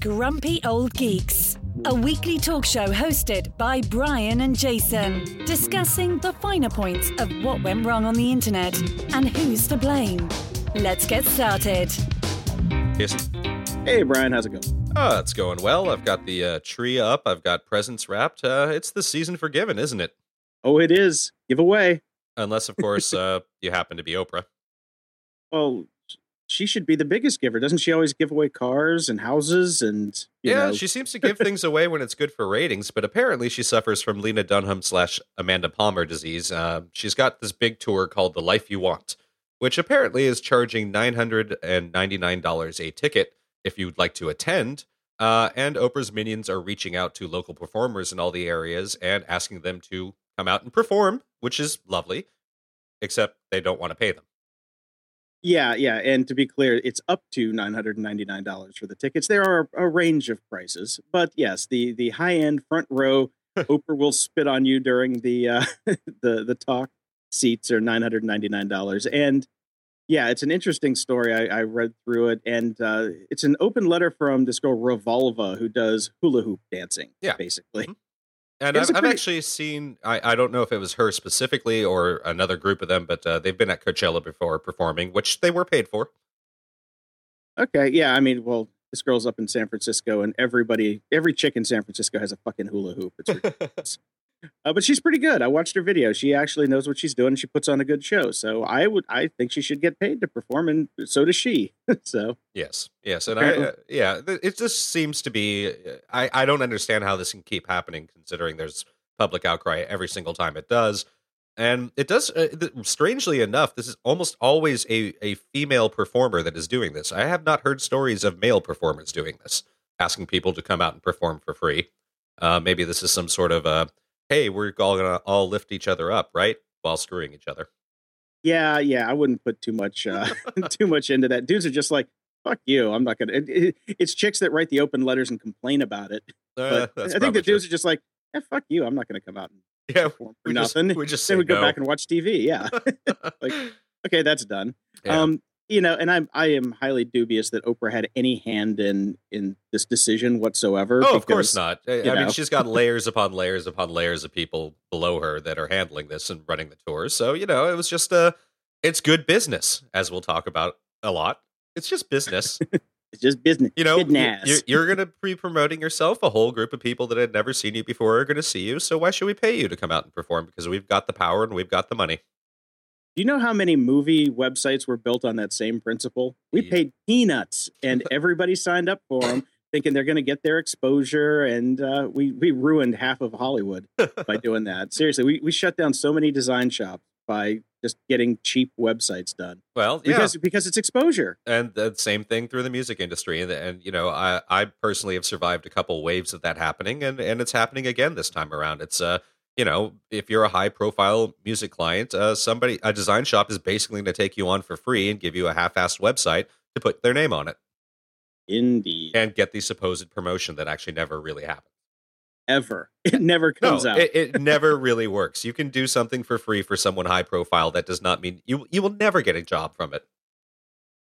Grumpy Old Geeks, a weekly talk show hosted by Brian and Jason, discussing the finer points of what went wrong on the internet and who's to blame. Let's get started. Jason? Hey, Brian, how's it going? Oh, it's going well. I've got the uh, tree up. I've got presents wrapped. Uh, it's the season for giving, isn't it? Oh, it is. Give away. Unless, of course, uh, you happen to be Oprah. Well, she should be the biggest giver. Doesn't she always give away cars and houses and you Yeah, know, she seems to give things away when it's good for ratings, but apparently she suffers from Lena Dunham slash Amanda Palmer disease. Uh, she's got this big tour called The Life You Want, which apparently is charging $999 a ticket if you'd like to attend. Uh, and Oprah's minions are reaching out to local performers in all the areas and asking them to come out and perform, which is lovely, except they don't want to pay them. Yeah, yeah. And to be clear, it's up to nine hundred and ninety nine dollars for the tickets. There are a range of prices, but yes, the the high end front row Oprah will spit on you during the uh, the the talk seats are nine hundred ninety nine dollars. And yeah, it's an interesting story. I, I read through it, and uh, it's an open letter from this girl Revolva who does hula hoop dancing. Yeah. basically. Mhm. And I've, a I've actually seen, I, I don't know if it was her specifically or another group of them, but uh, they've been at Coachella before performing, which they were paid for. Okay, yeah. I mean, well, this girl's up in San Francisco, and everybody, every chick in San Francisco has a fucking hula hoop. It's ridiculous. Uh, but she's pretty good. I watched her video. She actually knows what she's doing. and She puts on a good show. So I would, I think she should get paid to perform, and so does she. so Yes, yes, and I, uh, yeah, it just seems to be. I, I don't understand how this can keep happening, considering there's public outcry every single time it does, and it does. Uh, th- strangely enough, this is almost always a a female performer that is doing this. I have not heard stories of male performers doing this, asking people to come out and perform for free. Uh, maybe this is some sort of a hey, we're all gonna all lift each other up, right, while screwing each other. yeah, yeah. I wouldn't put too much, uh, too much into that. Dudes are just like, fuck you. I'm not gonna. It, it, it's chicks that write the open letters and complain about it. Uh, I think the dudes true. are just like, eh, fuck you. I'm not gonna come out and yeah, perform for we just nothing. we just then say we go no. back and watch TV. Yeah. like, okay, that's done. Yeah. Um, you know, and I'm I am highly dubious that Oprah had any hand in in this decision whatsoever. Oh, of course not. I, I mean, she's got layers upon layers upon layers of people below her that are handling this and running the tours. So you know, it was just uh it's good business, as we'll talk about a lot. It's just business. It's just business. You know, you're, you're going to be promoting yourself. A whole group of people that had never seen you before are going to see you. So why should we pay you to come out and perform? Because we've got the power and we've got the money. Do you know how many movie websites were built on that same principle? We paid peanuts, and everybody signed up for them, thinking they're going to get their exposure, and uh, we we ruined half of Hollywood by doing that. Seriously, we we shut down so many design shops by just getting cheap websites done Well, yeah. because because it's exposure. and the same thing through the music industry and, and you know I, I personally have survived a couple waves of that happening and, and it's happening again this time around it's uh you know if you're a high profile music client uh somebody a design shop is basically going to take you on for free and give you a half-assed website to put their name on it. Indeed, and get the supposed promotion that actually never really happens. Ever. It never comes no, out. It, it never really works. You can do something for free for someone high profile that does not mean you you will never get a job from it.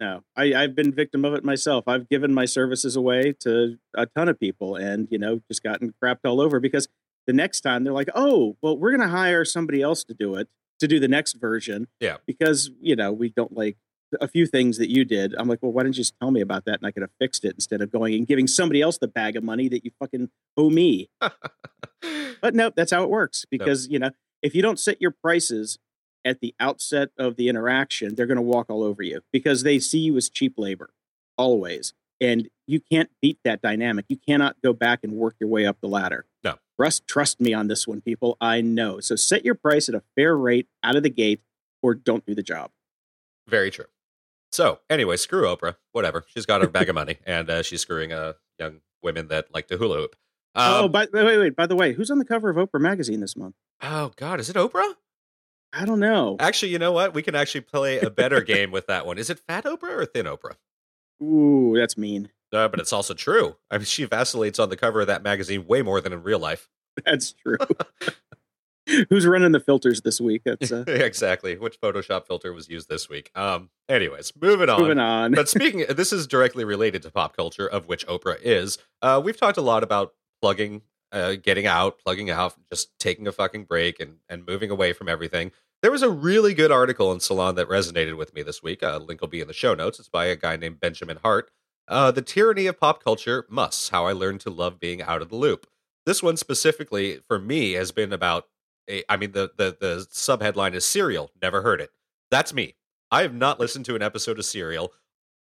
No, I, I've been victim of it myself. I've given my services away to a ton of people, and you know, just gotten crapped all over because the next time they're like, "Oh, well, we're going to hire somebody else to do it to do the next version." Yeah. because you know we don't like a few things that you did. I'm like, well, why didn't you just tell me about that and I could have fixed it instead of going and giving somebody else the bag of money that you fucking owe me. But no, that's how it works because you know if you don't set your prices at the outset of the interaction, they're going to walk all over you because they see you as cheap labor always, and you can't beat that dynamic. You cannot go back and work your way up the ladder. No. trust trust me on this one, people. I know. So set your price at a fair rate out of the gate, or don't do the job. Very true. So, anyway, screw Oprah. Whatever. She's got her bag of money, and uh, she's screwing uh, young women that like to hula hoop. oh, Um, by wait, wait, wait. By the way, who's on the cover of Oprah magazine this month? oh, God, is it Oprah? I don't know. Actually, you know what? We can actually play a better game with that one. Is it Fat Oprah or Thin Oprah? Ooh, that's mean. Uh, but it's also true. I mean, she vacillates on the cover of that magazine way more than in real life. That's true. Who's running the filters this week? That's uh, exactly which Photoshop filter was used this week. Um, anyways, moving on. moving on. but speaking, this is directly related to pop culture, of which Oprah is. Uh, we've talked a lot about plugging, uh, getting out, plugging out, just taking a fucking break and and moving away from everything. There was a really good article in Salon that resonated with me this week. Uh, link will be in the show notes. It's by a guy named Benjamin Hart. Uh, the tyranny of pop culture Must how I learned to love being out of the loop. This one specifically for me has been about. A, I mean, the the the subheadline is Serial. Never heard it. That's me. I have not listened to an episode of Serial.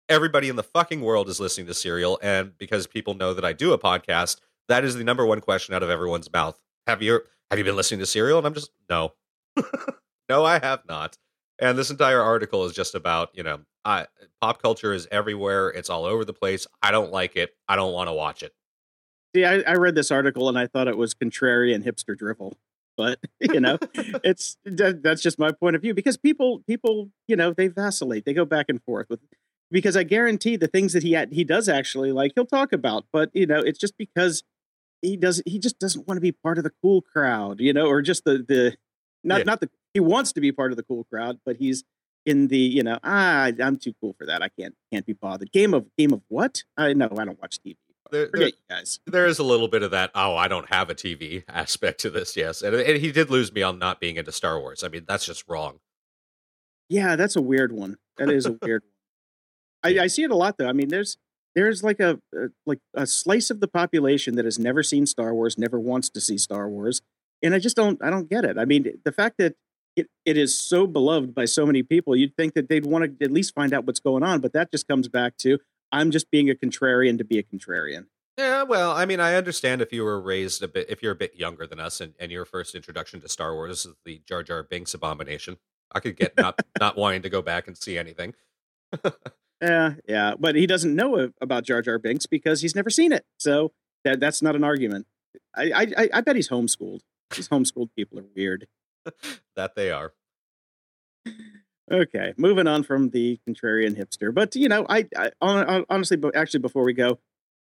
Everybody in the fucking world is listening to Serial, and because people know that I do a podcast, that is the number one question out of everyone's mouth. Have you have you been listening to Serial? And I'm just no, no, I have not. And this entire article is just about you know, I, pop culture is everywhere. It's all over the place. I don't like it. I don't want to watch it. See, I, I read this article and I thought it was contrarian hipster drivel, but you know, it's that, that's just my point of view because people, people, you know, they vacillate, they go back and forth with. Because I guarantee the things that he had, he does actually like, he'll talk about, but you know, it's just because he does, he just doesn't want to be part of the cool crowd, you know, or just the the not Yeah. not the he wants to be part of the cool crowd, but he's in the you know ah I'm too cool for that. I can't can't be bothered. Game of game of what? I know I don't watch TV. There, there, Forget you guys. there is a little bit of that. Oh, I don't have a TV aspect to this. Yes, and, and he did lose me on not being into Star Wars. I mean, that's just wrong. Yeah, that's a weird one. That is a weird one. I, I see it a lot though. I mean, there's there's like a, a like a slice of the population that has never seen Star Wars, never wants to see Star Wars, and I just don't I don't get it. I mean, the fact that it, it is so beloved by so many people, you'd think that they'd want to at least find out what's going on, but that just comes back to I'm just being a contrarian to be a contrarian. Yeah, well, I mean, I understand if you were raised a bit, if you're a bit younger than us, and, and your first introduction to Star Wars is the Jar Jar Binks abomination. I could get not not wanting to go back and see anything. Yeah, yeah, but he doesn't know about Jar Jar Binks because he's never seen it. So that that's not an argument. I I, I- I bet he's homeschooled. These homeschooled people are weird. that they are. Okay, moving on from the contrarian hipster, but you know, I, I hon- hon- honestly, but actually, before we go,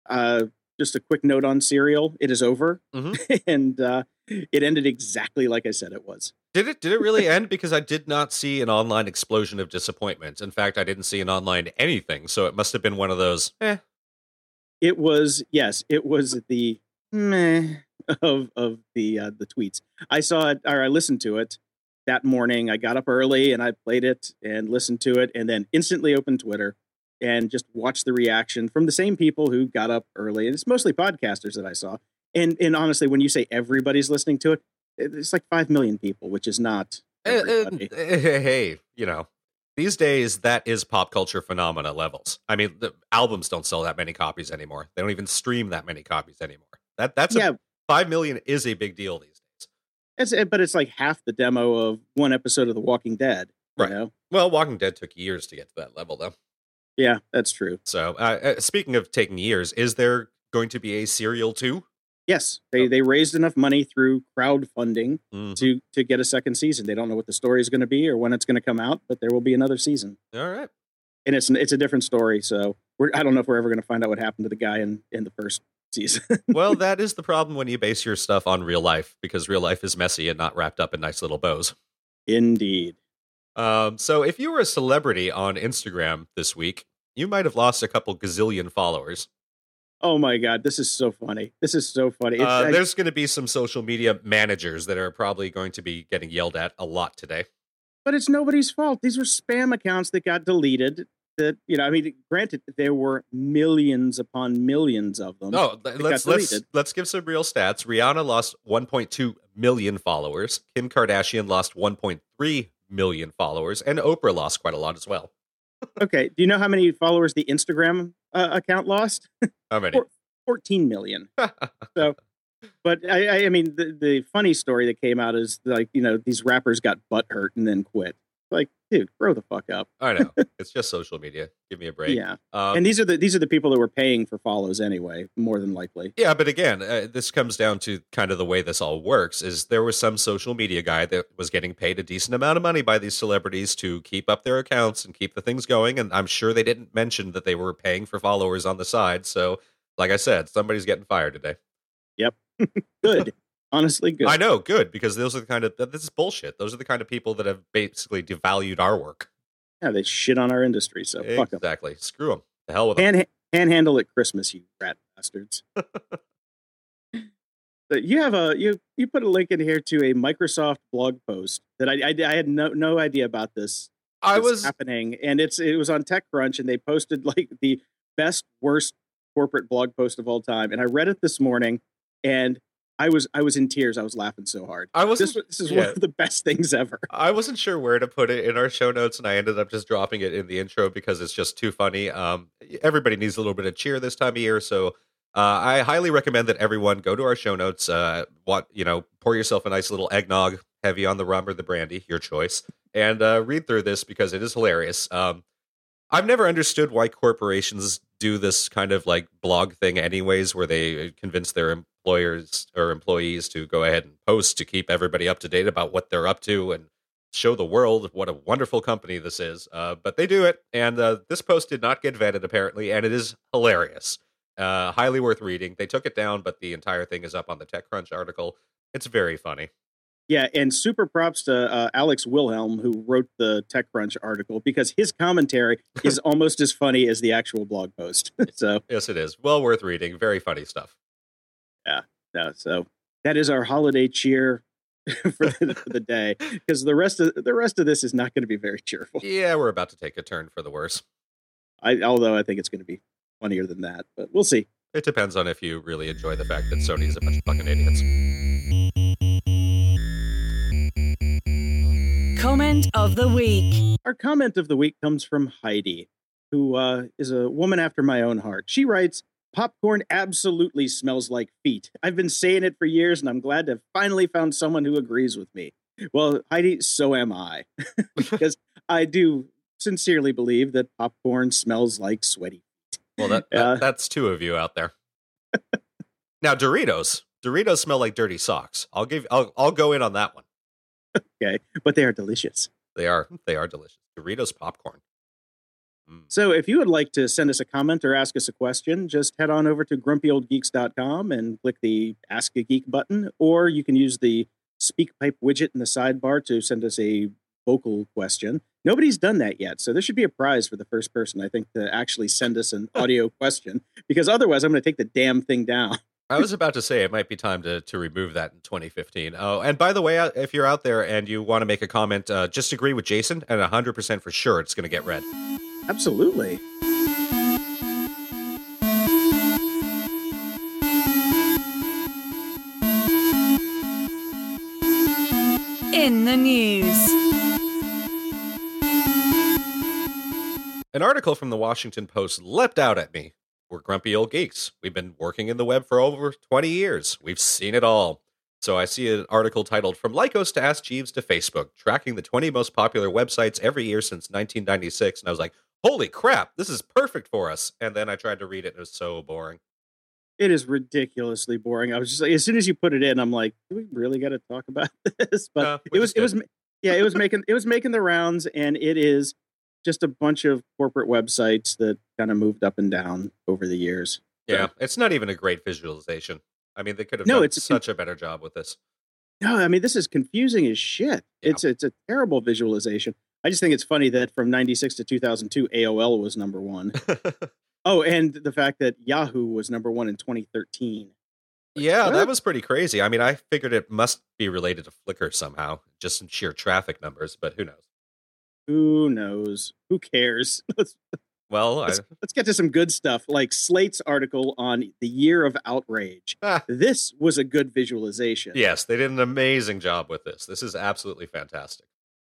uh, just a quick note on Serial. It is over, Mhm. and uh, it ended exactly like I said it was. Did it? Did it really end? Because I did not see an online explosion of disappointment. In fact, I didn't see an online anything. So it must have been one of those. Eh. It was yes, it was the meh of of the uh, the tweets. I saw it or I listened to it that morning. I got up early and I played it and listened to it, and then instantly opened Twitter and just watched the reaction from the same people who got up early. And it's mostly podcasters that I saw. And and honestly, when you say everybody's listening to it, it's like five million people, which is not Eh, eh, everybody. eh, hey, hey, you know, these days that is pop culture phenomena levels. I mean, the albums don't sell that many copies anymore. They don't even stream that many copies anymore. That that's yeah, a, five million is a big deal these days. it's, eh, but it's like half the demo of one episode of The Walking Dead. You Right. know? Well, Walking Dead took years to get to that level, though. Yeah, that's true. So, uh, uh, speaking of taking years, is there going to be a serial too? Yes, they Oh. they raised enough money through crowdfunding Mhm. to to get a second season. They don't know what the story is going to be or when it's going to come out, but there will be another season, All right. and it's it's a different story. So we're I don't know if we're ever going to find out what happened to the guy in in the first season. Well, that is the problem when you base your stuff on real life because real life is messy and not wrapped up in nice little bows. Indeed. Um, so, if you were a celebrity on Instagram this week, you might have lost a couple gazillion followers. Oh my god, this is so funny. This is so funny. Uh, there's going to be some social media managers that are probably going to be getting yelled at a lot today. but it's nobody's fault. These were spam accounts that got deleted. That you know, I mean, granted, there were millions upon millions of them. No, let's let's let's give some real stats. Rihanna lost 1.2 million followers. Kim Kardashian lost 1.3 million followers, and Oprah lost quite a lot as well. Okay, do you know how many followers the Instagram uh, account lost? How many? Four- 14 million. so, but I, I, mean, the, the funny story that came out is like, you know, these rappers got butt hurt and then quit. Like, dude, grow the fuck up. I know it's just social media. Give me a break. Yeah, Um, and these are the these are the people that were paying for follows anyway, more than likely. Yeah, but again, uh, this comes down to kind of the way this all works. Is there was some social media guy that was getting paid a decent amount of money by these celebrities to keep up their accounts and keep the things going, and I'm sure they didn't mention that they were paying for followers on the side. So, like I said, somebody's getting fired today. Yep. Good. Honestly, good. I know, good because those are the kind of this is bullshit. Those are the kind of people that have basically devalued our work. Yeah, they shit on our industry, so fuck them. Exactly. Screw them. The hell with them. Hand, handhandle at Christmas, you rat bastards. So you have a you you put a link in here to a Microsoft blog post that I I, I had no no idea about this. I was happening, and it's it was on TechCrunch, and they posted like the best worst corporate blog post of all time, and I read it this morning, and I was I was in tears. I was laughing so hard. I was This this is yeah. one of the best things ever. I wasn't sure where to put it in our show notes, and I ended up just dropping it in the intro because it's just too funny. Um, everybody needs a little bit of cheer this time of year, so uh, I highly recommend that everyone go to our show notes. Uh, what you know, pour yourself a nice little eggnog, heavy on the rum or the brandy, your choice, and uh, read through this because it is hilarious. Um, I've never understood why corporations do this kind of like blog thing, anyways, where they convince their employers or employees to go ahead and post to keep everybody up to date about what they're up to and show the world what a wonderful company this is. Uh, but they do it, and uh, this post did not get vetted apparently, and it is hilarious. Uh, highly worth reading. They took it down, but the entire thing is up on the TechCrunch article. It's very funny. Yeah, and super props to uh, Alex Wilhelm who wrote the TechCrunch article because his commentary is almost as funny as the actual blog post. so Yes, it is well worth reading. Very funny stuff. Yeah, so that is our holiday cheer for the, for the day because the rest of the rest of this is not going to be very cheerful. Yeah, we're about to take a turn for the worse. I, although I think it's going to be funnier than that, but we'll see. It depends on if you really enjoy the fact that Sony is a bunch of fucking idiots. Comment of the week. Our comment of the week comes from Heidi, who uh, is a woman after my own heart. She writes, "Popcorn absolutely smells like feet. I've been saying it for years, and I'm glad to have finally found someone who agrees with me." Well, Heidi, so am I, because I do sincerely believe that popcorn smells like sweaty feet. Well, that, that Yeah. that's two of you out there. now, Doritos. Doritos smell like dirty socks. I'll give. I'll I'll go in on that one. okay, but they are delicious. They are they are delicious. Doritos popcorn. Mm. So if you would like to send us a comment or ask us a question, just head on over to grumpyoldgeeks.com and click the Ask a Geek button, or you can use the SpeakPipe widget in the sidebar to send us a vocal question. Nobody's done that yet, so there should be a prize for the first person, I think, to actually send us an audio question, because otherwise I'm going to take the damn thing down. I was about to say it might be time to to remove that in 2015. Oh, and by the way, uh, if you're out there and you want to make a comment, uh, just agree with Jason, and 100% for sure it's going to get read. Absolutely. In the news. An article from the Washington Post leapt out at me. We're grumpy old geeks. We've been working in the web for over 20 years. We've seen it all. So I see an article titled From Lycos to Ask Jeeves to Facebook, tracking the 20 most popular websites every year since 1996. And I was like, holy crap, this is perfect for us. And then I tried to read it and it was so boring. It is ridiculously boring. I was just like, as soon as you put it in, I'm like, do we really got to talk about this? But we it was, it was, yeah, it was making, it was making the rounds, and it is just a bunch of corporate websites that kind of moved up and down over the years. Yeah, it's not even a great visualization. I mean, they could have No, done it's such a better job with this. No, I mean this is confusing as shit. Yeah. It's it's a terrible visualization. I just think it's funny that from '96 to 2002, AOL was number one. Oh, and the fact that Yahoo was number one in 2013. yeah, What? that was pretty crazy. I mean, I figured it must be related to Flickr somehow, just in sheer traffic numbers, but who knows? Who knows? Who cares? Let's Well, I, let's, let's get to some good stuff, like Slate's article on the year of outrage. Ah. This was a good visualization. yes, they did an amazing job with this. This is absolutely fantastic.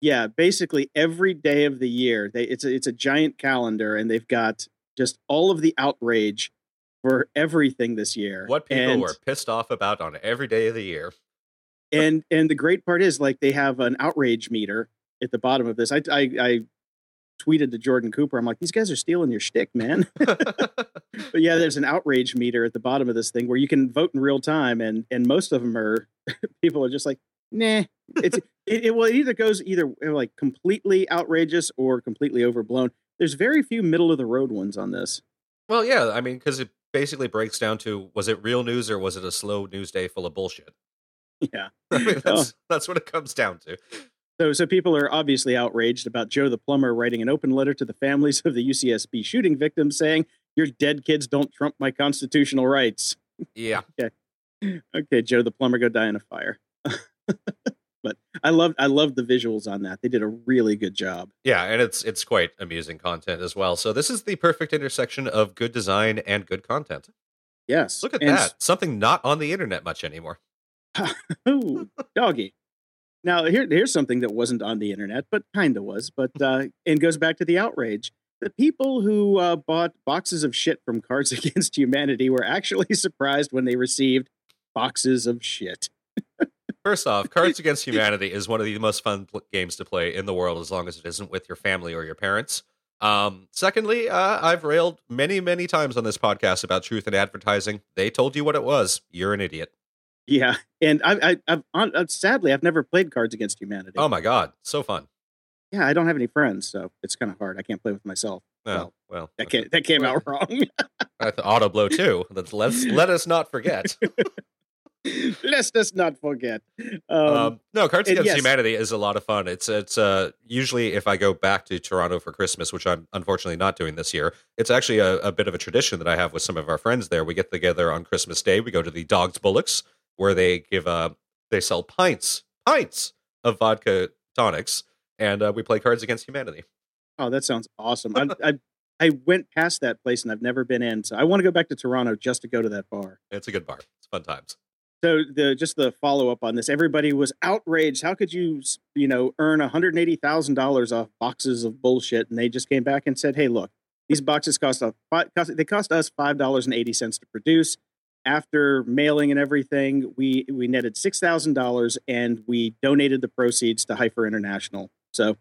Yeah. Basically, every day of the year, they it's a, it's a giant calendar, and they've got just all of the outrage for everything this year. What people And- were pissed off about on every day of the year. and and the great part is like they have an outrage meter at the bottom of this. I I, I tweeted to Jordan Cooper. I'm like, these guys are stealing your shtick, man. but yeah, there's an outrage meter at the bottom of this thing where you can vote in real time, and and most of them are people are just like, nah. It's it, it well it either goes either like completely outrageous or completely overblown. There's very few middle of the road ones on this. well, yeah, I mean, because it basically breaks down to was it real news or was it a slow news day full of bullshit? Yeah. I mean, oh. that's that's what it comes down to. So, so people are obviously outraged about Joe the plumber writing an open letter to the families of the UCSB shooting victims, saying, "Your dead kids don't trump my constitutional rights." Yeah. Okay. Okay, Joe the plumber, go die in a fire. But I loved, I loved the visuals on that. They did a really good job. Yeah, and it's it's quite amusing content as well. So this is the perfect intersection of good design and good content. Yes, Look at And that. Something not on the internet much anymore. Ooh, doggy. Now here, here's something that wasn't on the internet, but kind of was. But uh, and goes back to the outrage. The people who uh, bought boxes of shit from Cards Against Humanity were actually surprised when they received boxes of shit. First off, Cards Against Humanity is one of the most fun pl- games to play in the world as long as it isn't with your family or your parents. Um, secondly, uh, I've railed many, many times on this podcast about truth in advertising. They told you what it was. You're an idiot. Yeah, and I, I, I've on, uh, sadly I've never played Cards Against Humanity. Oh my god, so fun. yeah, I don't have any friends, so it's kind of hard. I can't play with myself. No, Well, well, That came that came out wrong. I auto blow too. Let's let's let us not forget. Let's just not forget. Um, Um, no, Cards Against yes. Humanity is a lot of fun. It's it's uh usually if I go back to Toronto for Christmas, which I'm unfortunately not doing this year, it's actually a, a bit of a tradition that I have with some of our friends there. We get together on Christmas Day. We go to the Dogs Bullocks where they give uh they sell pints pints of vodka tonics, and uh, we play Cards Against Humanity. oh, that sounds awesome. I, I I went past that place and I've never been in, so I want to go back to Toronto just to go to that bar. It's a good bar. It's fun times. So the just the follow up on this, everybody was outraged. How could you, you know, earn one hundred eighty thousand dollars off boxes of bullshit? And they just came back and said, "Hey, look, these boxes cost a cost, they cost us five dollars and eighty cents to produce. After mailing and everything, we we netted six thousand dollars, and we donated the proceeds to Heifer International. So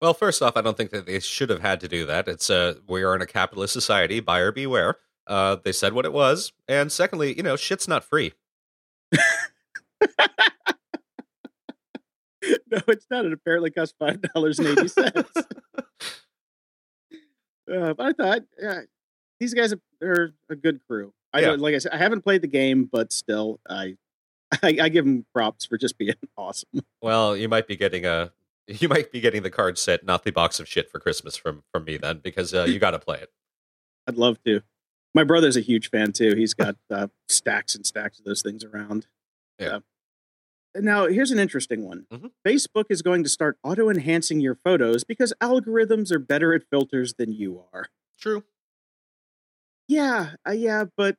Well, first off, I don't think that they should have had to do that. It's uh, we are in a capitalist society. Buyer beware. Uh, they said what it was, and secondly, you know, shit's not free. no, it's not. It apparently cost five dollars and eighty cents. Uh, but I thought, these guys are, are a good crew. I Yeah. like I said, I haven't played the game, but still, I, I, I give them props for just being awesome. Well, you might be getting a you might be getting the card set, not the box of shit for Christmas from from me then, because uh, you got to play it. I'd love to. My brother's a huge fan too. He's got uh, stacks and stacks of those things around. Yeah. And Now, here's an interesting one. Mhm. Facebook is going to start auto enhancing your photos because algorithms are better at filters than you are. True. Yeah, uh, yeah, but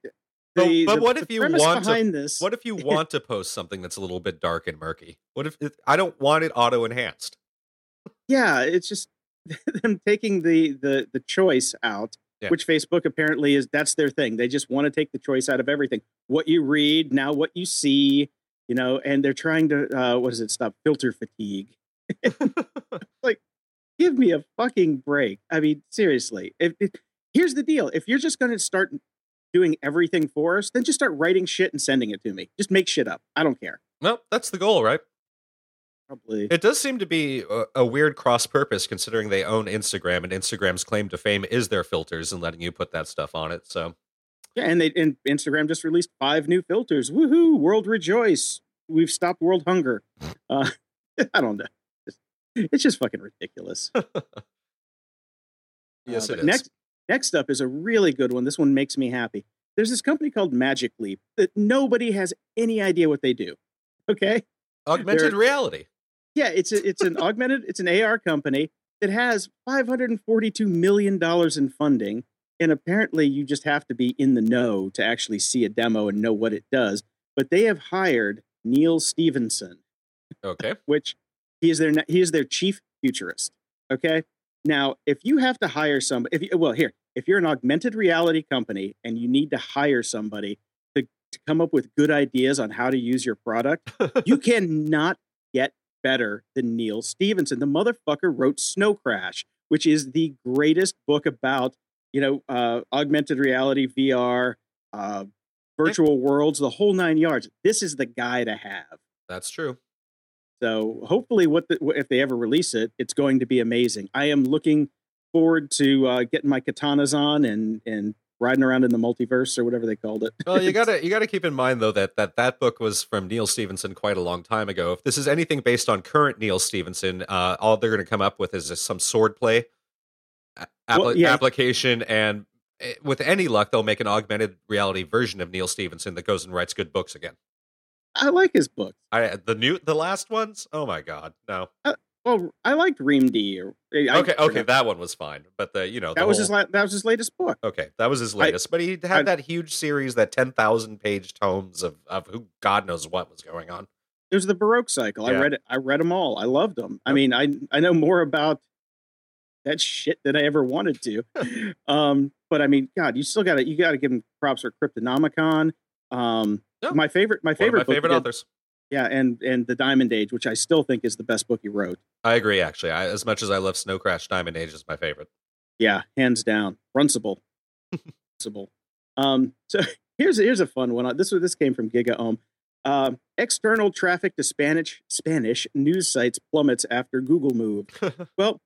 But- the, but the- what if you want to- this? What if you want to post something that's a little bit dark and murky? What if it, I don't want it auto enhanced? yeah, it's just them taking the the the choice out, Yeah. which Facebook apparently is that's their thing. They just want to take the choice out of everything. What you read, now what you see, you know, and they're trying to uh what is it, stop filter fatigue. Like give me a fucking break. I mean, seriously. If, if here's the deal. If you're just gonna start doing everything for us, then just start writing shit and sending it to me. Just make shit up. I don't care. no, that's the goal, right? Probably. It does seem to be a, a weird cross purpose considering they own Instagram and Instagram's claim to fame is their filters and letting you put that stuff on it. So Yeah, and they and Instagram just released five new filters. Woohoo! World rejoice! We've stopped world hunger. Uh, I don't know. It's, just fucking ridiculous. yes, Uh, it is. Next, next up is a really good one. This one makes me happy. There's this company called Magic Leap that nobody has any idea what they do. Okay. Augmented they're- reality. Yeah, it's a, it's an augmented, it's an AR company that has 542 million dollars in funding, and apparently you just have to be in the know to actually see a demo and know what it does. But they have hired Neal Stephenson, Okay. which he is their he is their chief futurist. Okay, now if you have to hire somebody, if you, well here, if you're an augmented reality company and you need to hire somebody to, to come up with good ideas on how to use your product, you cannot get better than Neal Stephenson. The motherfucker wrote Snow Crash, which is the greatest book about, you know, uh, augmented reality, VR, uh, virtual worlds, the whole nine yards. This is the guy to have. That's true. So hopefully, what the, if they ever release it, it's going to be amazing. I am looking forward to uh, getting my katanas on and and riding around in the multiverse or whatever they called it. well, you gotta you gotta keep in mind though that that that book was from Neal Stephenson quite a long time ago. If this is anything based on current Neal Stephenson, uh, all they're going to come up with is some swordplay a- Well, yeah. application, and eh, with any luck, they'll make an augmented reality version of Neal Stephenson that goes and writes good books again. I like his books. I the new the last ones. Oh my god, no. Well, I liked Reamde. Or, I Okay, okay, that one was fine, but the you know that was whole- his la- that was his latest book. Okay, that was his I- latest, but he had I- that huge series, that ten thousand page tomes of of who God knows what was going on. It was the Baroque cycle. I read it. I read them all. I loved them. I mean, I I know more about that shit than I ever wanted to. um, but I mean, God, you still got to you got to give him props for Cryptonomicon. Um, Yeah. my favorite, my favorite, my favorite did- authors. Yeah, and and the Diamond Age, which I still think is the best book he wrote. I agree. Actually, I, as much as I love Snow Crash, Diamond Age is my favorite. Yeah, hands down, Runcible, Runcible. Um, so here's here's a fun one. This was this came from GigaOM. Um, external traffic to Spanish Spanish news sites plummets after Google move. well,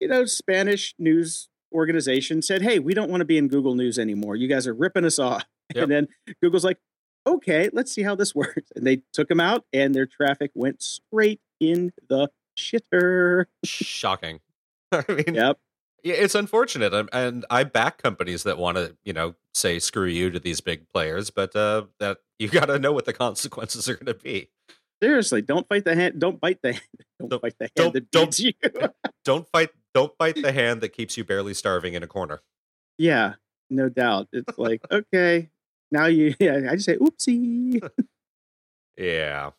you know, Spanish news organization said, "Hey, we don't want to be in Google News anymore. You guys are ripping us off." Yep. And then Google's like, "Okay, let's see how this works." And they took them out, and their traffic went straight in the shitter. Shocking. I mean, Yep. yeah, it's unfortunate, and, and I back companies that want to, you know, say screw you to these big players, but uh, that you got to know what the consequences are going to be. Seriously, don't fight the hand. Don't bite the hand. Don't, Don't- bite the hand don't- that don't- you. Don't fight. Don't bite the hand that keeps you barely starving in a corner. yeah, no doubt. It's like okay, now you. Yeah, I just say oopsie. Yeah,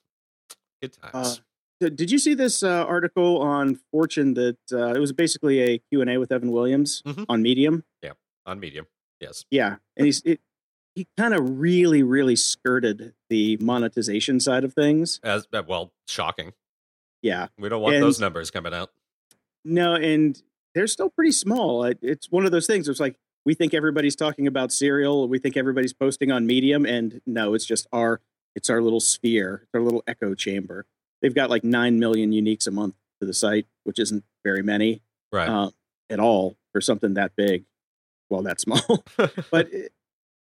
good Uh, times. so did you see this uh, article on Fortune that uh, it was basically a Q and A with Evan Williams Mhm. on Medium? Yeah, on Medium, yes. Yeah, and he's it, he kind of really, really skirted the monetization side of things. As uh, well, shocking. Yeah, We don't want And- those numbers coming out. no, and they're still pretty small. It, it's one of those things. It's like we think everybody's talking about Serial, we think everybody's posting on Medium, and no, it's just our it's our little sphere, it's our little echo chamber. They've got like nine million uniques a month to the site, which isn't very many Right. uh, at all for something that big. Well, that small. but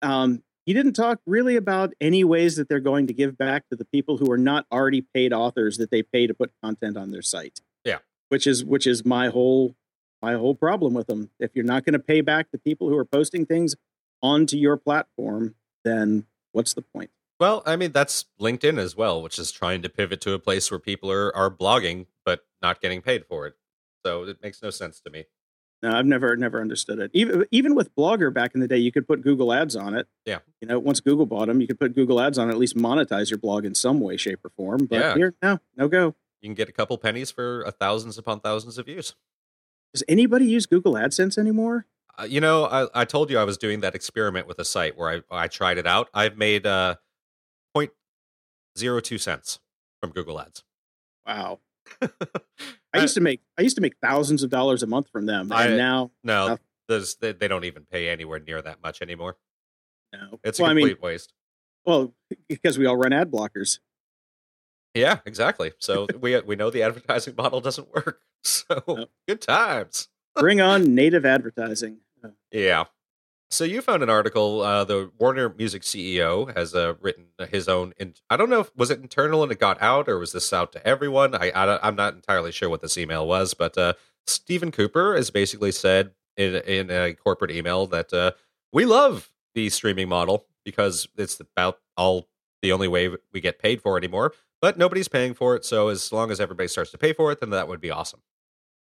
um, he didn't talk really about any ways that they're going to give back to the people who are not already paid authors that they pay to put content on their site. Yeah. which is which is my whole my whole problem with them. If you're not going to pay back the people who are posting things onto your platform, then what's the point? Well, I mean that's LinkedIn as well, which is trying to pivot to a place where people are are blogging but not getting paid for it. So it makes no sense to me. No, I've never never understood it. Even even with Blogger back in the day, you could put Google Ads on it. Yeah. You know, once Google bought them, you could put Google Ads on it, at least monetize your blog in some way, shape, or form. But Yeah. here, no, no go. You can get a couple pennies for uh, thousands upon thousands of views. Does anybody use Google AdSense anymore? Uh, you know, I, I told you I was doing that experiment with a site where I I tried it out. I've made uh point zero two cents from Google Ads. Wow. I used to make I used to make thousands of dollars a month from them, and I- now no, they, they don't even pay anywhere near that much anymore. no. It's a well, I complete mean, waste. well, because we all run ad blockers. Yeah, exactly. So we we know the advertising model doesn't work. So good times. Bring on native advertising. Uh, Yeah. So you found an article. Uh, the Warner Music CEO has uh, written his own. In, I don't know if was it internal and it got out, or was this out to everyone? I, I am not entirely sure what this email was, but uh, Stephen Cooper has basically said in in a corporate email that uh, we love the streaming model because it's about all the only way we get paid for anymore. But nobody's paying for it, so as long as everybody starts to pay for it, then that would be awesome.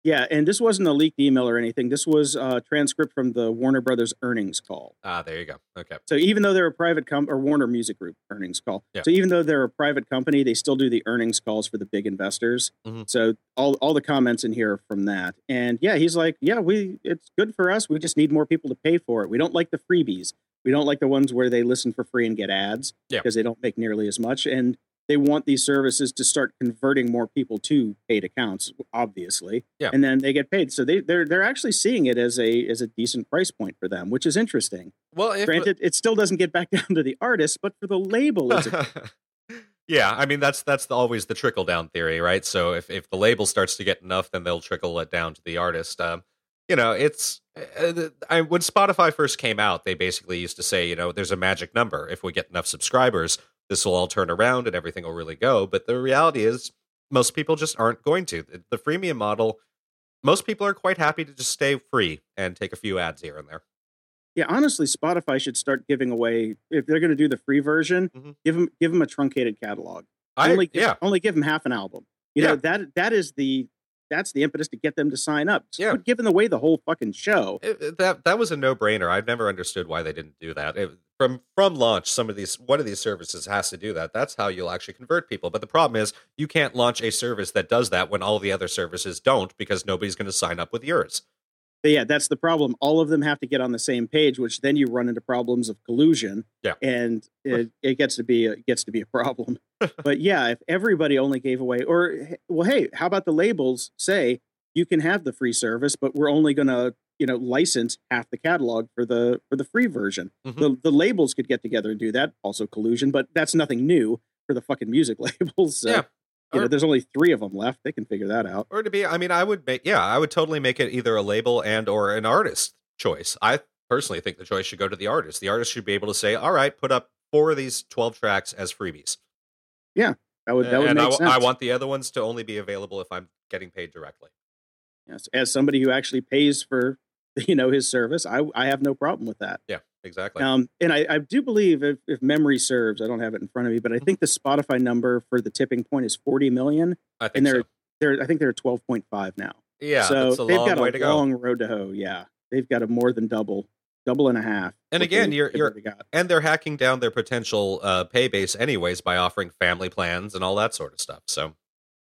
Yeah, and this wasn't a leaked email or anything. This was a transcript from the Warner Brothers earnings call. Ah, there you go. Okay. So even though they're a private com or Warner Music Group earnings call, Yeah. so even though they're a private company, they still do the earnings calls for the big investors. Mhm. So all all the comments in here are from that. And yeah, he's like, yeah, we it's good for us. We just need more people to pay for it. We don't like the freebies. We don't like the ones where they listen for free and get ads Yeah. because they don't make nearly as much. And they want these services to start converting more people to paid accounts, obviously. Yeah. And then they get paid. So they they're they're actually seeing it as a as a decent price point for them, which is interesting. Well, if Granted, it still doesn't get back down to the artist, but for the label, it's a, yeah, I mean that's that's the, always the trickle down theory, right? So if if the label starts to get enough, then they'll trickle it down to the artist. Um, you know, it's uh, I, when Spotify first came out, they basically used to say, you know, there's a magic number. If we get enough subscribers, this will all turn around and everything will really go. But the reality is, most people just aren't going to. The freemium model, most people are quite happy to just stay free and take a few ads here and there. Yeah, honestly, Spotify should start giving away if they're going to do the free version. Mm-hmm. Give them give them a truncated catalog. I, only give, yeah, only give them half an album. You Yeah. know that that is the that's the impetus to get them to sign up. Yeah. Quit giving away the whole fucking show. it- that that was a no brainer. I've never understood why they didn't do that. It, from from launch, some of these one of these services has to do that. That's how you'll actually convert people. But the problem is, you can't launch a service that does that when all the other services don't, because nobody's going to sign up with yours. But yeah, that's the problem. All of them have to get on the same page, which then you run into problems of collusion. Yeah. and it, it gets to be a, it gets to be a problem. but yeah, if everybody only gave away, or well, hey, how about the labels say you can have the free service, but we're only going to you know license half the catalog for the for the free version. Mhm. The the labels could get together and do that. Also collusion, but that's nothing new for the fucking music labels. So, Yeah. You know, there's only three of them left. They can figure that out. Or to be, I mean, I would make, yeah, I would totally make it either a label and or an artist choice. I personally think the choice should go to the artist. The artist should be able to say, all right, put up four of these twelve tracks as freebies. Yeah, that would that would and make I, sense. I want the other ones to only be available if I'm getting paid directly. Yes, as somebody who actually pays for you know his service, I I have no problem with that. Yeah, exactly. Um, and I, I do believe if, if memory serves, I don't have it in front of me, but I Mm-hmm. think the Spotify number for the tipping point is 40 million. I think and they're so. they're I think they're 12.5 now. Yeah, so a they've long got way a to go. long road to hoe. Yeah, they've got a more than double, double and a half. And again, they- you're- you're- got. And they're hacking down their potential uh, pay base anyways by offering family plans and all that sort of stuff. So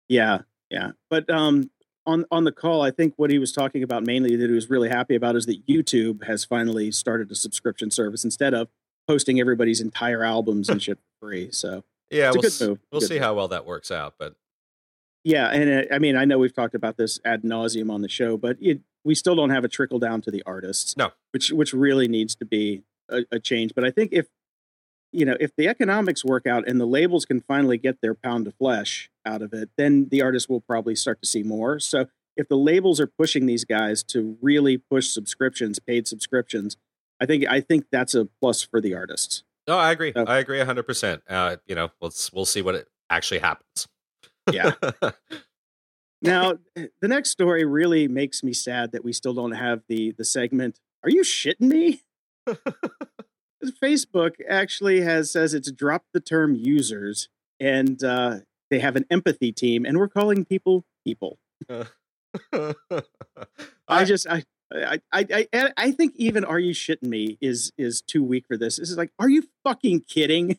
Yeah, yeah. But um, on on the call, I think what he was talking about mainly that he was really happy about is that YouTube has finally started a subscription service instead of posting everybody's entire albums and shit for free. So yeah, we'll, move. we'll see how well that works out. But yeah, and uh, I mean, I know we've talked about this ad nauseum on the show, but it, we still don't have a trickle down to the artists. No. which which really needs to be a, a change. But I think if you know if the economics work out and the labels can finally get their pound of flesh out of it, then the artists will probably start to see more. So if the labels are pushing these guys to really push subscriptions, paid subscriptions, I think I think that's a plus for the artists. no, I agree. So- I agree hundred percent. Uh, you know, let's we'll see what it actually happens. Yeah. Now, the next story really makes me sad that we still don't have the the segment. Are you shitting me? Facebook actually has says it's dropped the term users and uh, they have an empathy team, and we're calling people people. I, I just I. I, I I I think even "Are you shitting me?" is is too weak for this. This is like, are you fucking kidding?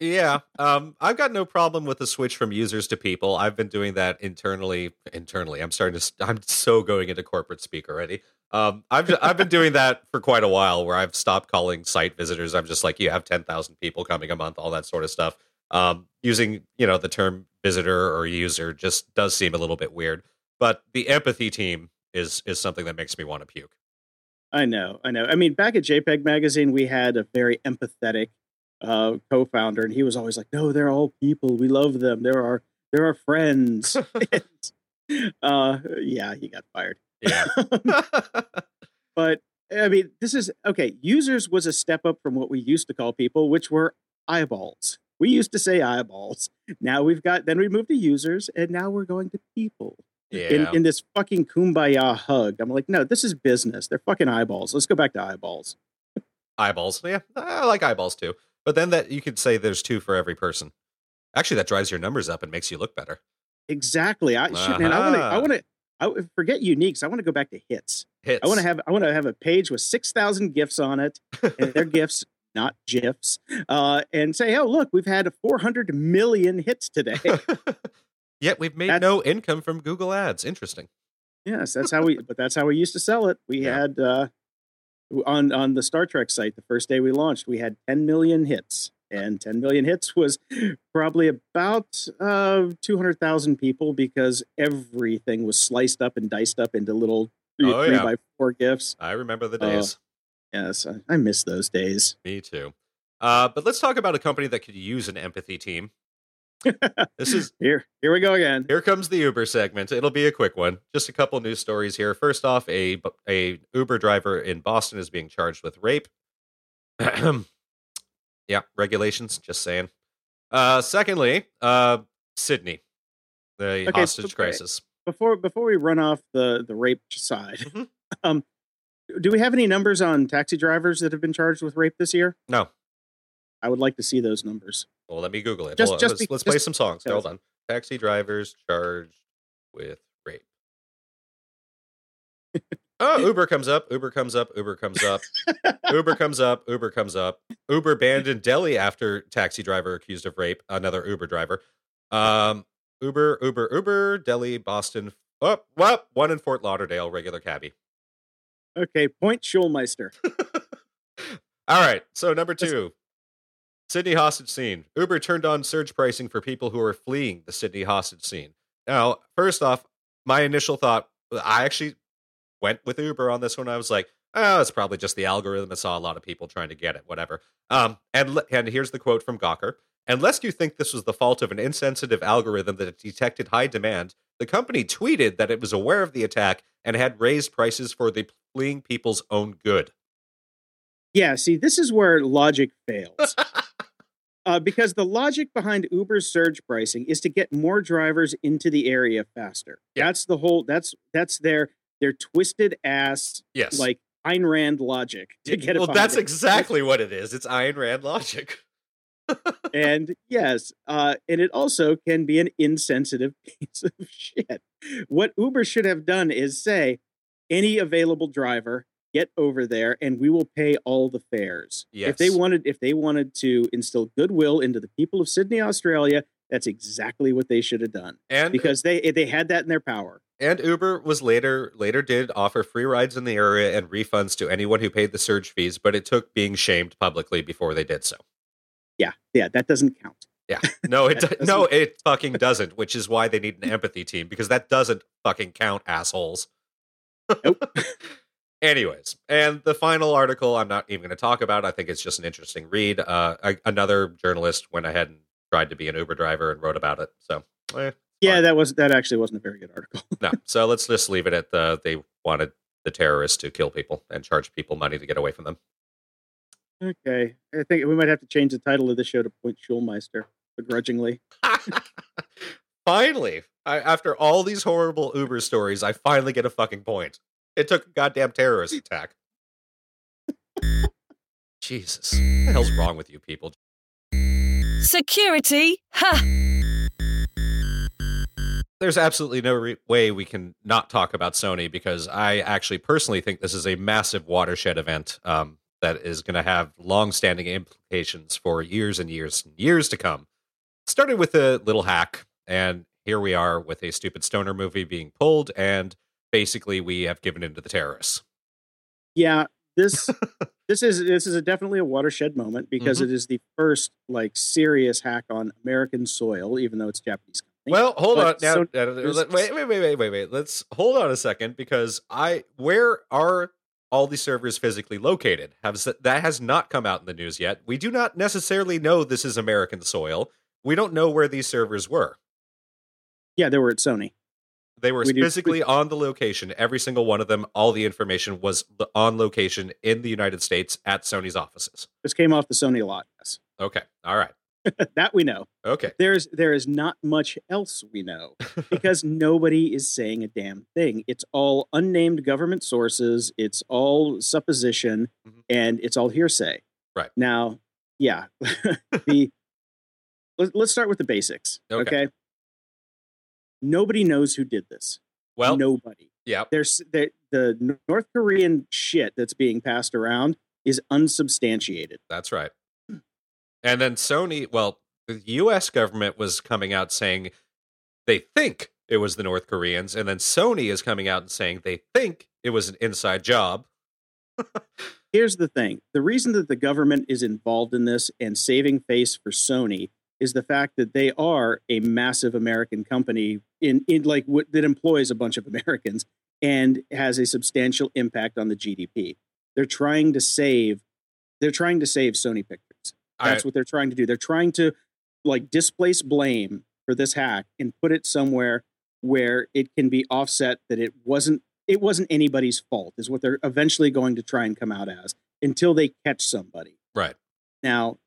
Yeah, um, I've got no problem with the switch from users to people. I've been doing that internally. Internally, I'm starting to. I'm so going into corporate speak already. Um, I've I've been doing that for quite a while, where I've stopped calling site visitors. I'm just like, you have ten thousand people coming a month, all that sort of stuff. Um, using you know the term visitor or user just does seem a little bit weird. But the empathy team is is something that makes me want to puke. I know, I know. I mean, back at JPEG Magazine, we had a very empathetic uh, co-founder, and he was always like, "No, they're all people. We love them. They're our they're our friends." Uh, yeah, he got fired. Yeah. But I mean, this is okay. Users was a step up from what we used to call people, which were eyeballs. We used to say eyeballs. Now we've got then we moved to users, and now we're going to people. yeah. In, in this fucking kumbaya hug, I'm like, no, this is business. They're fucking eyeballs. Let's go back to eyeballs. eyeballs. Yeah, I like eyeballs too. But then that you could say there's two for every person. Actually, that drives your numbers up and makes you look better. Exactly. I shit, man. I want to. I Uh-huh. want to. I forget uniques. I want to go back to hits. Hits. I want to have. I want to have a page with six thousand gifts on it, and they're gifts, not gifs. Uh, and say, oh look, we've had four hundred million hits today. Yet we've made That's- no income from Google Ads. Interesting. yes, that's how we. But that's how we used to sell it. We Yeah. had uh, on on the Star Trek site the first day we launched, we had ten million hits. And 10 million hits was probably about uh, 200,000 people because everything was sliced up and diced up into little three, Oh, three yeah. by four gifts. I remember the Uh, days. Yes, I, I miss those days. Me too. Uh, but let's talk about a company that could use an empathy team. This is here. Here we go again. Here comes the Uber segment. It'll be a quick one. Just a couple news stories here. First off, a a Uber driver in Boston is being charged with rape. yeah, regulations. Just saying. Uh, secondly, uh, Sydney, the Okay, hostage so- crisis. Before before we run off the the rape side, Mhm. um, do we have any numbers on taxi drivers that have been charged with rape this year? No. I would like to see those numbers. Well, let me Google it. Just- just let's be- let's play just some songs. Hold on. Taxi drivers charged with. Oh, Uber comes up. Uber comes up. Uber comes up. Uber comes up. Uber comes up. Uber banned in Delhi after taxi driver accused of rape. Another Uber driver. Um, Uber, Uber, Uber, Delhi, Boston. Oh, well, one in Fort Lauderdale, regular cabbie. Okay, point Schulmeister. All right. So number two, Sydney hostage scene. Uber turned on surge pricing for people who are fleeing the Sydney hostage scene. Now, first off, my initial thought, I actually went with Uber on this one. I was like, oh, it's probably just the algorithm. I saw a lot of people trying to get it, whatever. Um, and and here's the quote from Gawker. Unless you think this was the fault of an insensitive algorithm that detected high demand, the company tweeted that it was aware of the attack and had raised prices for the fleeing people's own good. Yeah, see, this is where logic fails. uh, because the logic behind Uber's surge pricing is to get more drivers into the area faster. Yeah. That's the whole. That's that's their their twisted ass Yes. like Ayn Rand logic to get it. well, that's it. exactly what it is. It's Ayn Rand logic. and yes, uh, and it also can be an insensitive piece of shit. What Uber should have done is say, any available driver, get over there, and we will pay all the fares. If they wanted, if they wanted to instill goodwill into the people of Sydney, Australia, that's exactly what they should have done And because they they had that in their power. and Uber was later later did offer free rides in the area and refunds to anyone who paid the surge fees, but it took being shamed publicly before they did so. Yeah, yeah, that doesn't count. Yeah. No, it That do- no, it fucking doesn't, which is why they need an empathy team because that doesn't fucking count, assholes. Nope. Anyways, and the final article I'm not even going to talk about. I think it's just an interesting read. Uh, a- another journalist went ahead and tried to be an Uber driver and wrote about it. So, eh, Yeah, Fine. that was that actually wasn't a very good article. no. So let's just leave it at the they wanted the terrorists to kill people and charge people money to get away from them. okay, I think we might have to change the title of the show to Point Schulmeister begrudgingly. finally, I, after all these horrible Uber stories, I finally get a fucking point. It took a goddamn terrorist attack. Jesus, what the hell's wrong with you people? Security? Ha! There's absolutely no re- way we can not talk about Sony because I actually personally think this is a massive watershed event um, that is going to have long-standing implications for years and years and years to come. Started with a little hack, and here we are with a stupid stoner movie being pulled, and basically we have given in to the terrorists. Yeah, this this is this is a definitely a watershed moment because Mm-hmm. it is the first like serious hack on American soil, even though it's Japanese. company. Well, hold on now. so- wait, wait, wait, wait, wait, wait. Let's hold on a second because I where are all these servers physically located? Have that has not come out in the news yet. We do not necessarily know this is American soil. We don't know where these servers were. yeah, they were at Sony. They were We do- physically on the location. Every single one of them, all the information was on location in the United States at Sony's offices. This came off the Sony lot. Yes, Okay. All right. that we know. Okay. There's there is not much else we know because nobody is saying a damn thing. It's all unnamed government sources. It's all supposition, Mhm. and it's all hearsay. Right. now, yeah. the let, let's start with the basics. Okay. okay? Nobody knows who did this. Well, nobody. yeah. There's the, the North Korean shit that's being passed around is unsubstantiated. That's right. And then Sony, well, the US government was coming out saying they think it was the North Koreans, and then Sony is coming out and saying they think it was an inside job. Here's the thing the reason that the government is involved in this and saving face for Sony is the fact that they are a massive American company in, in like what that employs a bunch of Americans and has a substantial impact on the GDP. They're trying to save they're trying to save Sony Pictures. I- That's what they're trying to do. They're trying to like displace blame for this hack and put it somewhere where it can be offset that it wasn't it wasn't anybody's fault is what they're eventually going to try and come out as until they catch somebody. Right. Now,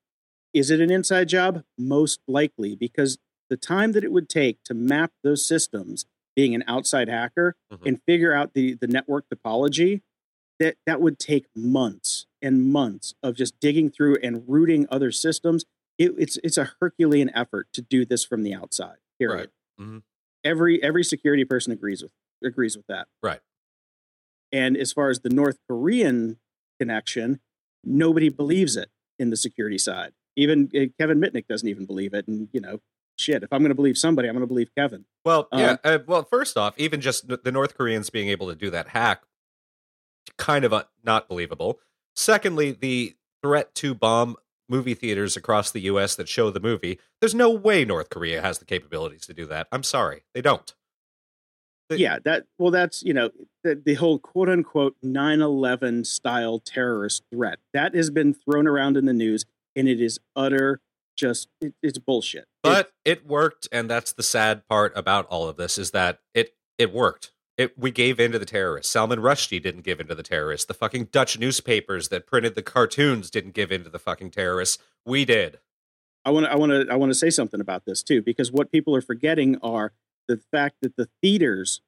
is it an inside job? Most likely, because the time that it would take to map those systems, being an outside hacker, Mhm. and figure out the, the network topology, that, that would take months and months of just digging through and rooting other systems. It, it's it's a Herculean effort to do this from the outside. Period. Right. Mhm. Every every security person agrees with agrees with that. Right. And as far as the North Korean connection, nobody believes it in the security side. Even uh, Kevin Mitnick doesn't even believe it. And you know, shit, if I'm going to believe somebody, I'm going to believe Kevin. Well, yeah. Um, uh, well, first off, even just the North Koreans being able to do that hack, kind of uh, not believable. Secondly, the threat to bomb movie theaters across the U.S. that show the movie. There's no way North Korea has the capabilities to do that. I'm sorry, they don't. Yeah, that well, that's you know the, the whole quote unquote 9/11 style terrorist threat that has been thrown around in the news, and it is utter just it, it's bullshit. It- But it worked, and that's the sad part about all of this is that it it worked. It, we gave in to the terrorists. Salman Rushdie didn't give in to the terrorists. The fucking Dutch newspapers that printed the cartoons didn't give in to the fucking terrorists. We did. I want to I want to I want to say something about this too because what people are forgetting are the fact that the theaters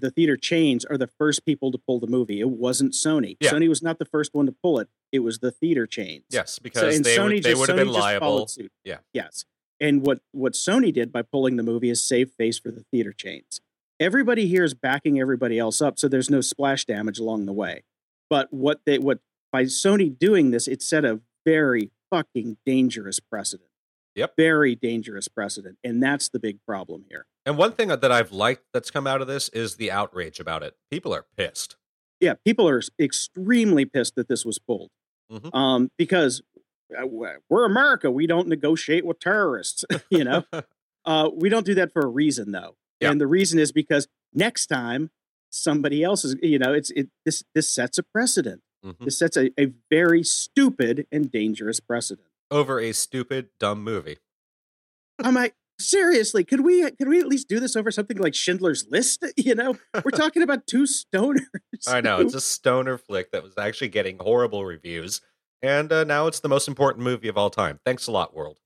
the theater chains are the first people to pull the movie. It wasn't Sony. Yeah. Sony was not the first one to pull it. It was the theater chains. Yes, because and they Sony would, they just- would have Sony been liable. followed suit. Yeah. Yes. And what what Sony did by pulling the movie is save face for the theater chains. Everybody here is backing everybody else up, so there's no splash damage along the way. But what they what by Sony doing this, it set a very fucking dangerous precedent. Yep. Very dangerous precedent, and that's the big problem here. And one thing that I've liked that's come out of this is the outrage about it. People are pissed. Yeah, people are extremely pissed that this was pulled, Mhm. um, because uh, we're America. We don't negotiate with terrorists. you know, Uh, we don't do that for a reason, though, Yeah. and the reason is because next time somebody else is, you know, it's it this this sets a precedent. Mhm. This sets a, a very stupid and dangerous precedent. Over a stupid, dumb movie. I'm like, seriously, could we could we at least do this over something like Schindler's List? You know, we're talking about two stoners. I know it's a stoner flick that was actually getting horrible reviews, and uh, now it's the most important movie of all time. Thanks a lot, world.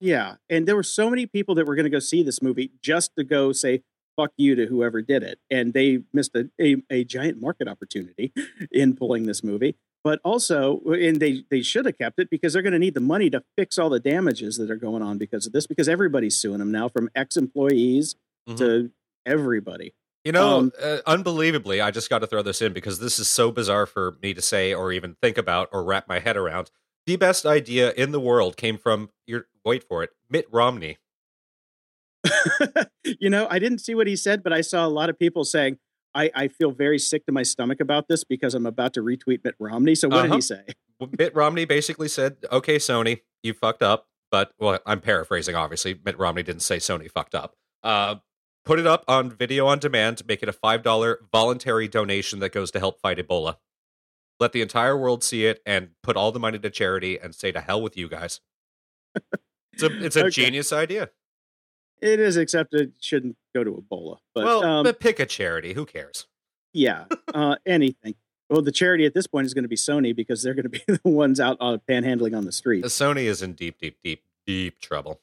Yeah, and there were so many people that were going to go see this movie just to go say "fuck you" to whoever did it, and they missed a, a, a giant market opportunity in pulling this movie. But also, and they they should have kept it because they're going to need the money to fix all the damages that are going on because of this. Because everybody's suing them now, from ex employees Mhm. to everybody. You know, Um, uh, unbelievably, I just got to throw this in because this is so bizarre for me to say or even think about or wrap my head around. The best idea in the world came from your wait for it, Mitt Romney. you know, I didn't see what he said, but I saw a lot of people saying. I, I feel very sick to my stomach about this because I'm about to retweet Mitt Romney. So what did Uh-huh. he say? Mitt Romney basically said, "Okay, Sony, you fucked up." But well, I'm paraphrasing. Obviously, Mitt Romney didn't say Sony fucked up. Uh, put it up on video on demand. Make it a five dollar voluntary donation that goes to help fight Ebola. Let the entire world see it and put all the money to charity and say to hell with you guys. It's a it's a Okay. genius idea. It is, except it shouldn't go to Ebola. But well, um, but pick a charity. Who cares? yeah, uh, anything. Well, the charity at this point is going to be Sony because they're going to be the ones out uh, panhandling on the street. Sony is in deep, deep, deep, deep trouble.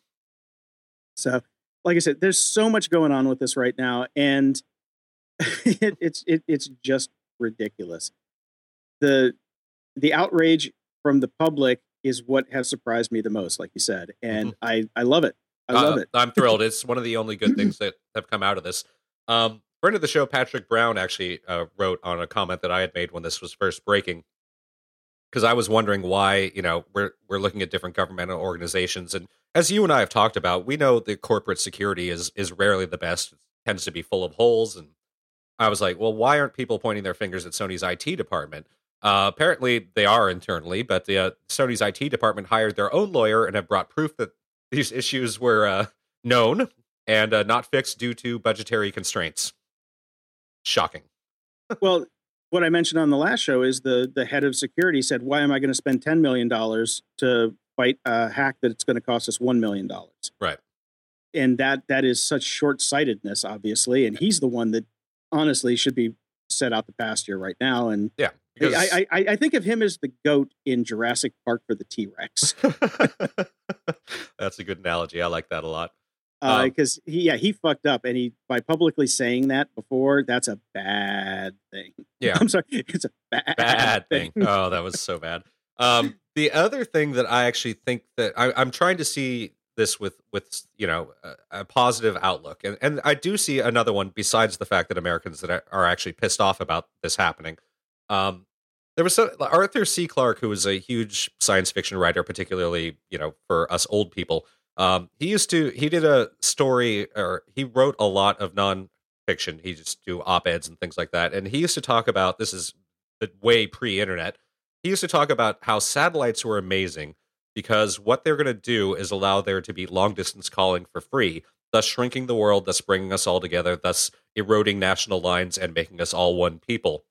So, like I said, there's so much going on with this right now, and it, it's it, it's just ridiculous. the The outrage from the public is what has surprised me the most, like you said, and I I love it. I love Uh, it. I'm thrilled. It's one of the only good things that have come out of this. Um, friend of the show, Patrick Brown, actually uh, wrote on a comment that I had made when this was first breaking, because I was wondering why you know we're we're looking at different governmental organizations, and as you and I have talked about, we know that corporate security is is rarely the best. It tends to be full of holes, and I was like, well, why aren't people pointing their fingers at Sony's IT department? Uh, apparently, they are internally, but the uh, Sony's IT department hired their own lawyer and have brought proof that these issues were uh, known and uh, not fixed due to budgetary constraints. Shocking. well, what I mentioned on the last show is the the head of security said, "Why am I going to spend ten million dollars to fight a hack that it's going to cost us one million dollars. Right. And that that is such short sightedness, obviously. And he's the one that honestly should be set out the pasture right now. And Yeah. I, I, I I think of him as the goat in Jurassic Park for the T Rex. That's a good analogy. I like that a lot. Um, because he yeah he fucked up and he by publicly saying that before that's a bad thing Yeah. i'm sorry it's a bad, bad thing. Oh, that was so bad. Um, the other thing that I actually think that I, I'm trying to see this with with you know a, a positive outlook, and and I do see another one besides the fact that Americans that are actually pissed off about this happening. Um, there was Arthur C. Clarke, who was a huge science fiction writer, particularly you know for us old people. Um, he used to he did a story or he wrote a lot of non-fiction. He just do op-eds and things like that, and he used to talk about this is the way pre-internet. He used to talk about how satellites were amazing because what they're going to do is allow there to be long distance calling for free, thus shrinking the world, thus bringing us all together, thus eroding national lines and making us all one people.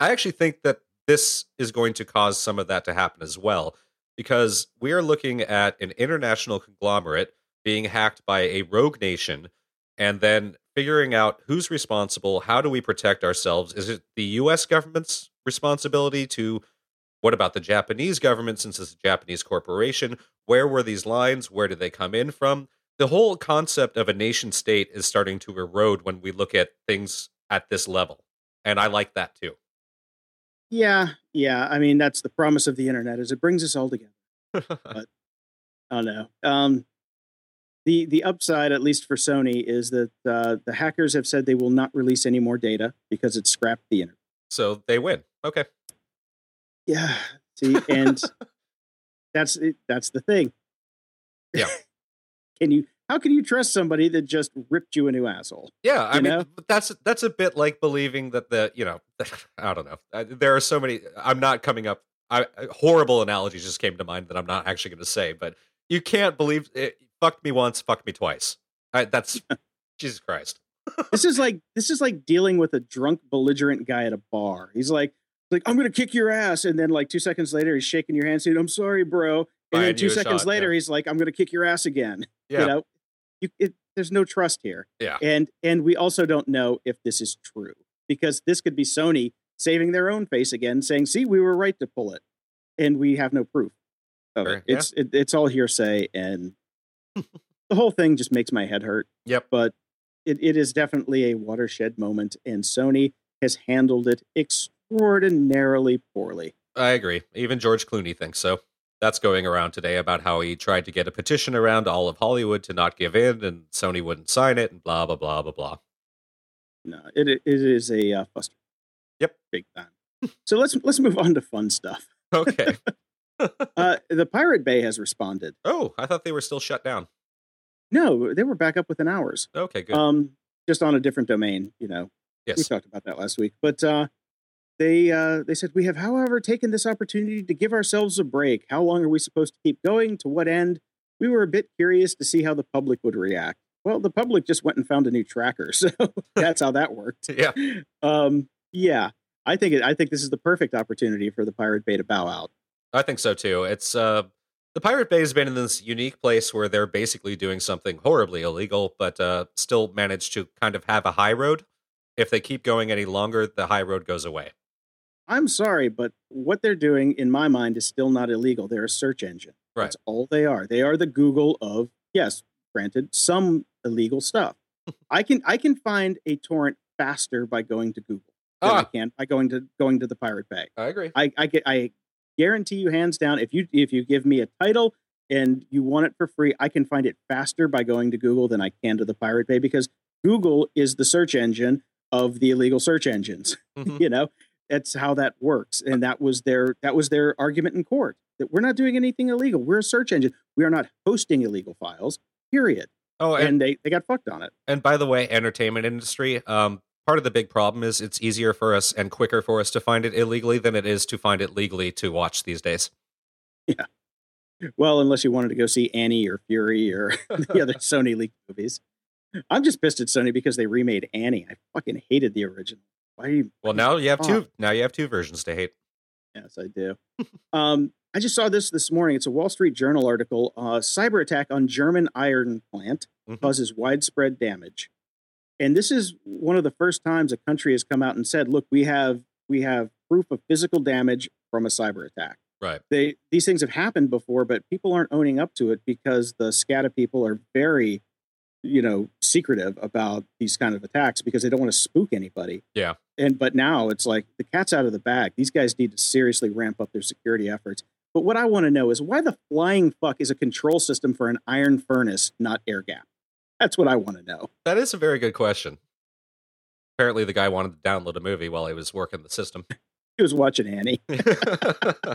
I actually think that this is going to cause some of that to happen as well because we are looking at an international conglomerate being hacked by a rogue nation and then figuring out who's responsible, how do we protect ourselves? Is it the US government's responsibility to what about the Japanese government since it's a Japanese corporation? Where were these lines? Where did they come in from? The whole concept of a nation state is starting to erode when we look at things at this level. And I like that too. Yeah yeah i mean that's the promise of the internet is it brings us all together but i don't know um the the upside at least for sony is that uh, the hackers have said they will not release any more data because it scrapped the internet so they win. Okay. yeah see and that's it, that's the thing Yeah. can you how can you trust somebody that just ripped you a new asshole Yeah, I mean know? that's that's a bit like believing that the you know I don't know. There are so many. I'm not coming up. I, horrible analogies just came to mind that I'm not actually going to say. But you can't believe it. Fucked me once, fucked me twice. I, that's Jesus Christ. this is like this is like dealing with a drunk belligerent guy at a bar he's like like i'm gonna kick your ass and then like two seconds later he's shaking your hand saying i'm sorry bro and then two seconds shot, later yeah. he's like i'm gonna kick your ass again Yeah, you know you, it, there's no trust here Yeah. and and we also don't know if this is true because this could be sony saving their own face again saying see we were right to pull it and we have no proof of Sure, it yeah. it's it, it's all hearsay and the whole thing just makes my head hurt Yep. but it, it is definitely a watershed moment and sony has handled it extraordinarily poorly I agree. Even George Clooney thinks so. That's going around today about how he tried to get a petition around all of Hollywood to not give in, and Sony wouldn't sign it, and blah blah blah blah blah. no it, it is a uh, fuster Yep. big time so let's let's move on to fun stuff Okay. uh, the pirate bay has responded oh, I thought they were still shut down. no they were back up within hours Okay, good. um just on a different domain you know Yes. we talked about that last week but uh they uh they said we have however taken this opportunity to give ourselves a break how long are we supposed to keep going to what end we were a bit curious to see how the public would react well the public just went and found a new tracker so that's how that worked Yeah. um yeah i think it, i think this is the perfect opportunity for the pirate bay to bow out I think so too. It's uh the Pirate Bay has been in this unique place where they're basically doing something horribly illegal, but uh still manage to kind of have a high road. If they keep going any longer, the high road goes away. I'm sorry but what they're doing in my mind is still not illegal they're a search engine Right. That's all they are. They are the Google of yes, granted, some illegal stuff. I can I can find a torrent faster by going to Google than I Ah, can by going to going to the Pirate Bay. I agree. I I get I guarantee you hands down if you if you give me a title and you want it for free, I can find it faster by going to Google than I can to the Pirate Bay because Google is the search engine of the illegal search engines Mhm. you know that's how that works and that was their that was their argument in court that we're not doing anything illegal. We're a search engine. We are not hosting illegal files period. Oh, and, and they they got fucked on it. And by the way, entertainment industry, um part of the big problem is it's easier for us and quicker for us to find it illegally than it is to find it legally to watch these days. Yeah. Well unless you wanted to go see annie or fury or the other sony leaked movies. I'm just pissed at sony because they remade annie. I fucking hated the original why are you Well, now you have Oh. two now you have two versions to hate. Yes, I do. um, I just saw this this morning. It's a Wall Street Journal article. Uh, cyber attack on German iron plant Mhm. causes widespread damage. And this is one of the first times a country has come out and said, "Look, we have we have proof of physical damage from a cyber attack." Right. They these things have happened before, but people aren't owning up to it because the SCADA people are very, you know, secretive about these kind of attacks because they don't want to spook anybody. Yeah. And but now it's like the cat's out of the bag. These guys need to seriously ramp up their security efforts. But what I want to know is why the flying fuck is a control system for an iron furnace, not air gap? That's what I want to know. That is a very good question. Apparently, the guy wanted to download a movie while he was working the system. He was watching Annie.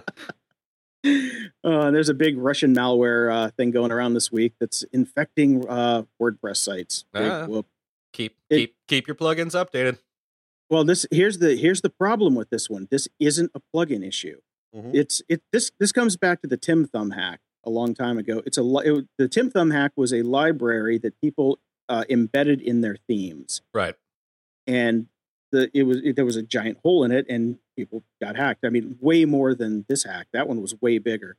Uh, there's a big Russian malware uh, thing going around this week that's infecting uh, WordPress sites. Big Ah. whoop. keep It- keep keep your plugins updated. Well, this here's the here's the problem with this one. This isn't a plugin issue. Mhm. It's it this this comes back to the TimThumb hack a long time ago. It's a it, the TimThumb hack was a library that people uh, embedded in their themes, Right. and the it was it, there was a giant hole in it, and people got hacked. I mean, way more than this hack. That one was way bigger.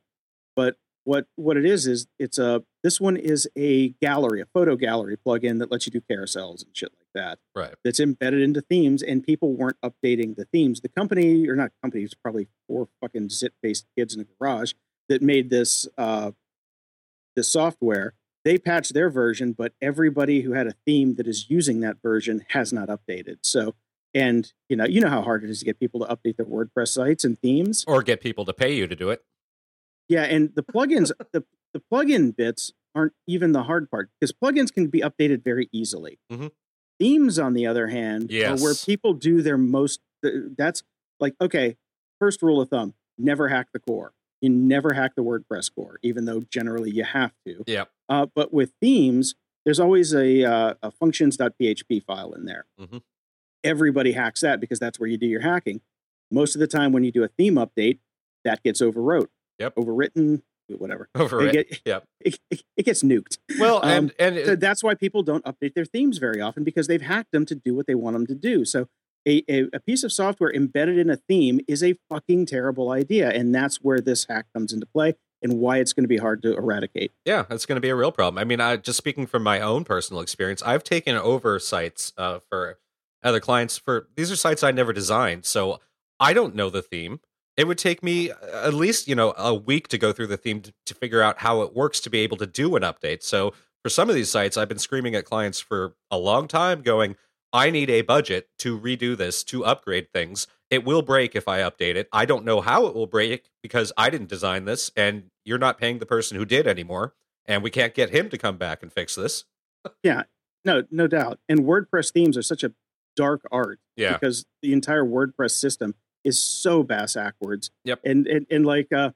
But what what it is is it's a this one is a gallery, a photo gallery plugin that lets you do carousels and shit like that Right. that's embedded into themes and people weren't updating the themes. The company, or not company, it's probably four fucking zit based kids in a garage that made this uh this software. They patched their version, but everybody who had a theme that is using that version has not updated. So and you know, you know how hard it is to get people to update their WordPress sites and themes. Or get people to pay you to do it. Yeah, and the plugins, the the plugin bits aren't even the hard part because plugins can be updated very easily. Mhm. Themes, on the other hand, are where people do their most. That's like okay, first rule of thumb: never hack the core. You never hack the WordPress core, even though generally you have to. Yeah. Uh, but with themes, there's always a, uh, a functions.php file in there. Mhm. Everybody hacks that because that's where you do your hacking. Most of the time, when you do a theme update, that gets overwrote. Yep. Overwritten, whatever. Over They it. get- Yep. It, it, it gets nuked. Well, and Um, and So that's why people don't update their themes very often because they've hacked them to do what they want them to do. So a, a, a piece of software embedded in a theme is a fucking terrible idea. And that's where this hack comes into play and why it's going to be hard to eradicate. Yeah, that's going to be a real problem. I mean, I just speaking from my own personal experience, I've taken over sites uh, for other clients for these are sites I never designed, so I don't know the theme. It would take me uh, at least you know a week to go through the theme to, to figure out how it works to be able to do an update. So for some of these sites, I've been screaming at clients for a long time, going, "I need a budget to redo this to upgrade things." It will break if I update it. I don't know how it will break because I didn't design this, and you're not paying the person who did anymore and we can't get him to come back and fix this. Yeah. No, no doubt. And WordPress themes are such a dark art Yeah. because the entire WordPress system is so bass backwards. Yep. And and, and like uh,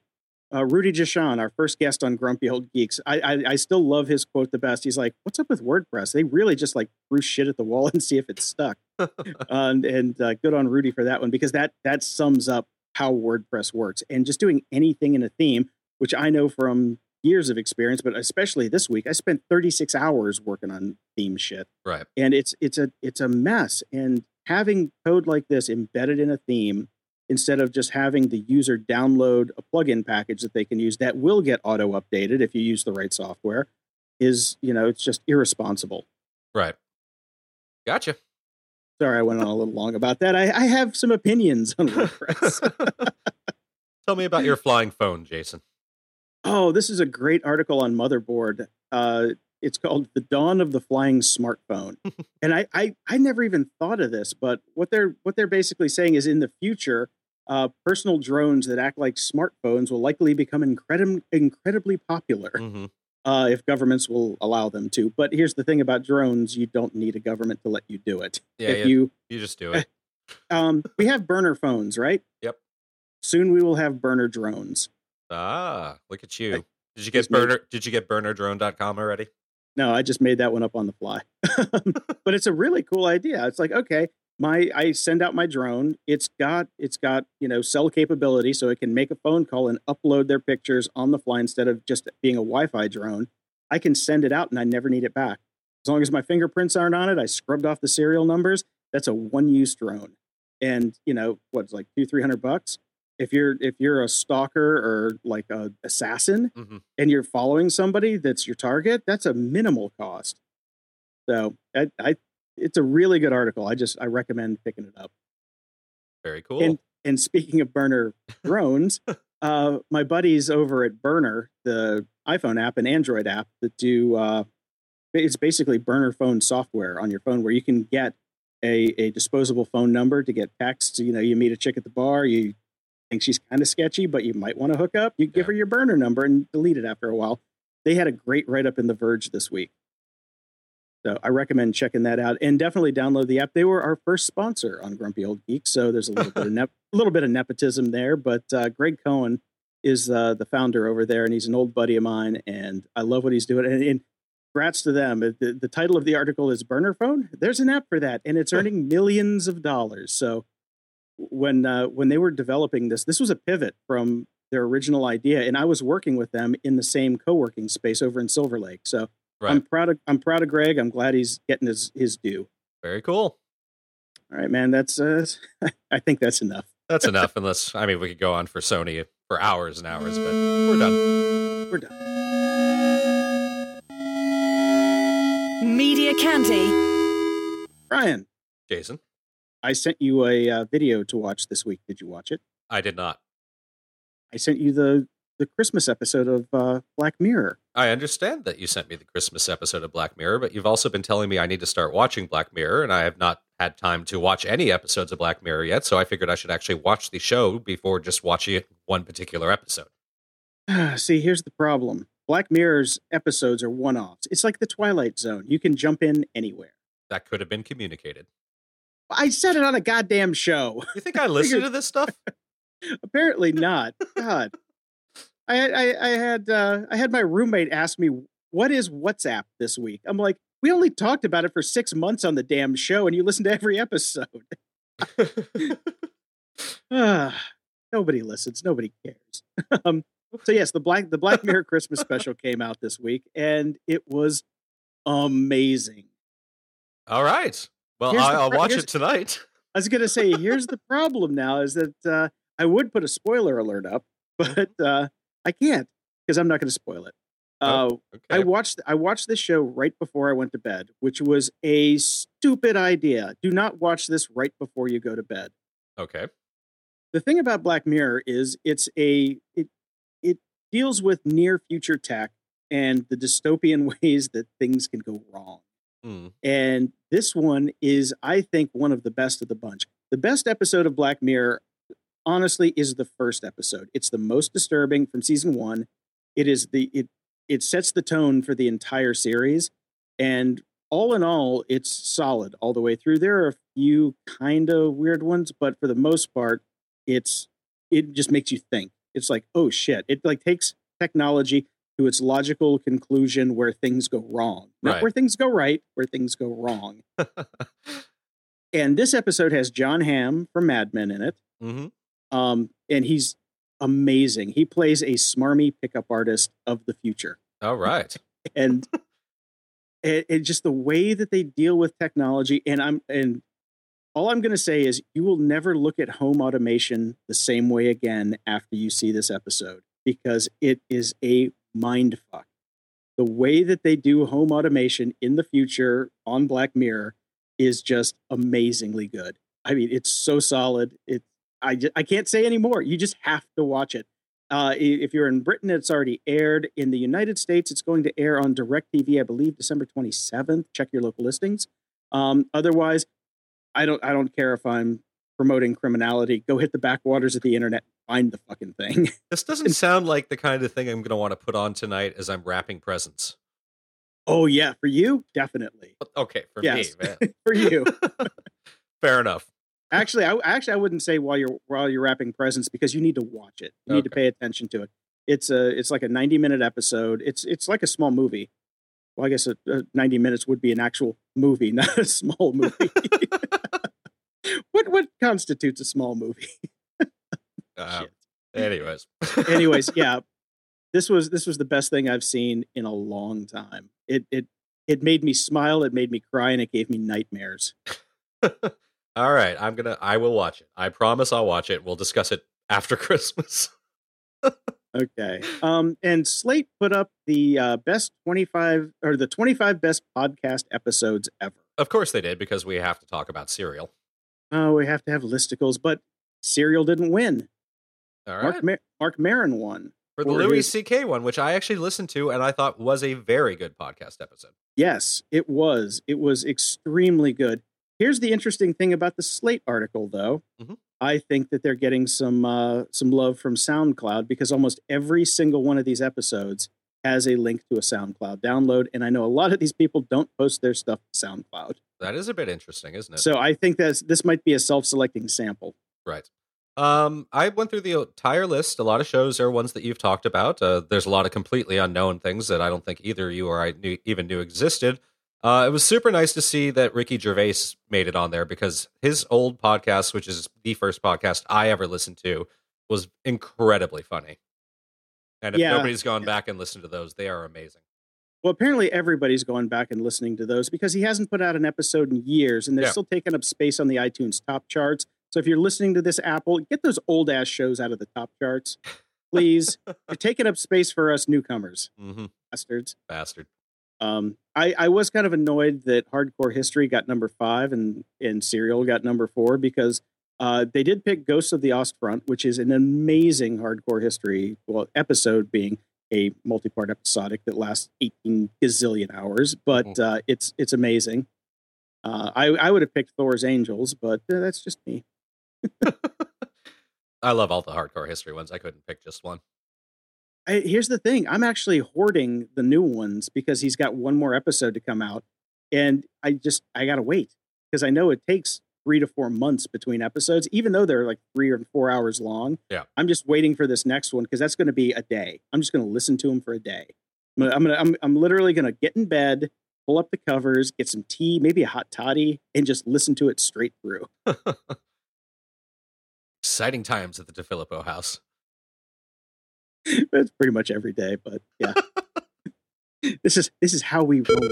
uh, Rudy Jashan, our first guest on Grumpy Old Geeks, I, I I still love his quote the best. He's like, "What's up with WordPress? They really just like threw shit at the wall and see if it stuck." and and uh, good on Rudy for that one because that that sums up how WordPress works. And just doing anything in a theme, which I know from years of experience, but especially this week, I spent 36 hours working on theme shit right. and it's it's a it's a mess and having code like this embedded in a theme instead of just having the user download a plugin package that they can use that will get auto updated if you use the right software is you know it's just irresponsible Right. Gotcha. sorry i went on a little long about that i, I have some opinions on wordpress Tell me about your flying phone, Jason. oh this is a great article on motherboard uh, it's called the dawn of the flying smartphone and I, I i never even thought of this but what they're what they're basically saying is in the future uh, personal drones that act like smartphones will likely become incredi- incredibly popular hmm uh, if governments will allow them to but here's the thing about drones you don't need a government to let you do it Yeah, if you you just do it. um, we have burner phones right Yep. soon we will have burner drones ah, look at you. Did you get burner? Did you get burnerdrone.com already? No, I just made that one up on the fly. but it's a really cool idea. It's like, okay, my I send out my drone. It's got it's got, you know, cell capability so it can make a phone call and upload their pictures on the fly instead of just being a Wi-Fi drone. I can send it out and I never need it back. As long as my fingerprints aren't on it, I scrubbed off the serial numbers. That's a one-use drone. And, you know, what's like two, three hundred bucks. if you're if you're a stalker or like a assassin Mhm. and you're following somebody that's your target, that's a minimal cost. So I, I it's a really good article. I just I recommend picking it up. Very cool. And and speaking of burner drones, uh, my buddies over at Burner, the iPhone app and Android app that do uh, it's basically burner phone software on your phone where you can get a, a disposable phone number to get texts. You know, you meet a chick at the bar, you think she's kind of sketchy, but you might want to hook up. You give Yeah. her your burner number and delete it after a while. They had a great write up in The Verge this week. So I recommend checking that out and definitely download the app. They were our first sponsor on Grumpy Old Geek, so there's a little bit of a little bit of nepotism there. But uh, Greg Cohen is uh, the founder over there, and he's an old buddy of mine, and I love what he's doing. And, and congrats to them. The, the title of the article is Burner Phone. There's an app for that, and it's earning millions of dollars. So when uh, when they were developing this, this was a pivot from their original idea, and I was working with them in the same co-working space over in Silver Lake. So right. I'm proud of I'm proud of Greg. I'm glad he's getting his his due. Very cool. All right, man. That's uh, I think that's enough. That's enough. Unless I mean, we could go on for Sony for hours and hours, but we're done. We're done. Media Candy. Brian, Jason, I sent you a uh, video to watch this week. Did you watch it? I did not. I sent you the the Christmas episode of uh, Black Mirror. I understand that you sent me the Christmas episode of Black Mirror, but you've also been telling me I need to start watching Black Mirror, and I have not had time to watch any episodes of Black Mirror yet. So I figured I should actually watch the show before just watching one particular episode. See, here's the problem. Black Mirror's episodes are one offs. It's like the Twilight Zone. You can jump in anywhere. That could have been communicated. I said it on a goddamn show. You think I listen to this stuff? Apparently not. God, I, I, I had uh, I had my roommate ask me what is WhatsApp this week. I'm like, we only talked about it for six months on the damn show, and you listened to every episode. Ah, nobody listens. Nobody cares. um, so yes, the black the Black Mirror Christmas special came out this week, and it was amazing. All right. Well, Here's I, I'll pro- watch it tonight. I was gonna say, here's the problem now: is that uh, I would put a spoiler alert up, but uh, I can't because I'm not going to spoil it. Uh, Oh, I watched I watched this show right before I went to bed, which was a stupid idea. Do not watch this right before you go to bed. okay. The thing about Black Mirror is it's a it it deals with near future tech and the dystopian ways that things can go wrong. Hmm. And this one is, I think, one of the best of the bunch. The best episode of Black Mirror, honestly, is the first episode. It's the most disturbing from season one. It is the it it sets the tone for the entire series. And all in all, it's solid all the way through. There are a few kind of weird ones, but for the most part, it's it just makes you think. It's like, oh shit. It like takes technology to its logical conclusion where things go wrong. Not Right. where things go right, where things go wrong. And this episode has John Hamm from Mad Men in it. hmm Um, and he's amazing. He plays a smarmy pickup artist of the future. All right. And it, it just the way that they deal with technology. And I'm and all I'm gonna say is you will never look at home automation the same way again after you see this episode because it is a mind fuck. The way that they do home automation in the future on Black Mirror is just amazingly good. I mean, it's so solid. It I ju- I can't say anymore. You just have to watch it. Uh, if you're in Britain, it's already aired. In the United States, it's going to air on DirecTV, I believe, December 27th. Check your local listings. Um, otherwise, I don't I don't care if I'm promoting criminality. Go hit the backwaters of the internet. Find the fucking thing. This doesn't sound like the kind of thing I'm going to want to put on tonight as I'm wrapping presents. oh yeah, for you, definitely Okay, for Yes. me, man. for you. Fair enough. Actually, I actually I wouldn't say while you're while you're wrapping presents because you need to watch it. You need to pay attention to it. It's a it's like a 90 minute episode. It's it's like a small movie. Well, I guess a, a 90 minutes would be an actual movie, not a small movie. what what constitutes a small movie? Uh, anyways. Anyways, yeah, this was this was the best thing I've seen in a long time. It it it made me smile. It made me cry, and it gave me nightmares. All right, I'm gonna. I will watch it. I promise I'll watch it. We'll discuss it after Christmas. Okay. Um, and Slate put up the uh, best 25 or the 25 best podcast episodes ever. Of course they did because we have to talk about Serial. Oh, we have to have listicles, but Serial didn't win. All Mark right. Mar- Mark Maron won. For the Louis his- C.K. one, which I actually listened to and I thought was a very good podcast episode. Yes, it was. It was extremely good. Here's the interesting thing about the Slate article, though. Mhm. I think that they're getting some uh, some love from SoundCloud because almost every single one of these episodes has a link to a SoundCloud download, and I know a lot of these people don't post their stuff to SoundCloud. That is a bit interesting, isn't it? So I think that this might be a self-selecting sample. Right. Um, I went through the entire list. A lot of shows are ones that you've talked about. Uh, there's a lot of completely unknown things that I don't think either you or I knew, even knew existed. Uh, it was super nice to see that Ricky Gervais made it on there because his old podcast, which is the first podcast I ever listened to, was incredibly funny. And if Yeah. nobody's gone back and listened to those, they are amazing. Well, apparently everybody's going back and listening to those because he hasn't put out an episode in years, and they're Yeah. still taking up space on the iTunes top charts. So if you're listening to this Apple, get those old ass shows out of the top charts, please. You're taking up space for us newcomers, hmm bastards. Bastard. Um, I, I was kind of annoyed that Hardcore History got number five and and Serial got number four because uh, they did pick Ghosts of the Ostfront, which is an amazing Hardcore History well episode, being a multi-part episodic that lasts 18 gazillion hours, but uh, it's it's amazing. Uh, I I would have picked Thor's Angels, but uh, that's just me. I love all the hardcore history ones. I couldn't pick just one. I, here's the thing: I'm actually hoarding the new ones because he's got one more episode to come out, and I just I gotta wait because I know it takes three to four months between episodes, even though they're like three or four hours long. Yeah. I'm just waiting for this next one because that's going to be a day. I'm just going to listen to him for a day. I'm gonna, I'm gonna I'm, I'm literally gonna get in bed, pull up the covers, get some tea, maybe a hot toddy, and just listen to it straight through. Exciting times at the DeFilippo house. That's pretty much every day, but yeah. this is this is how we roll.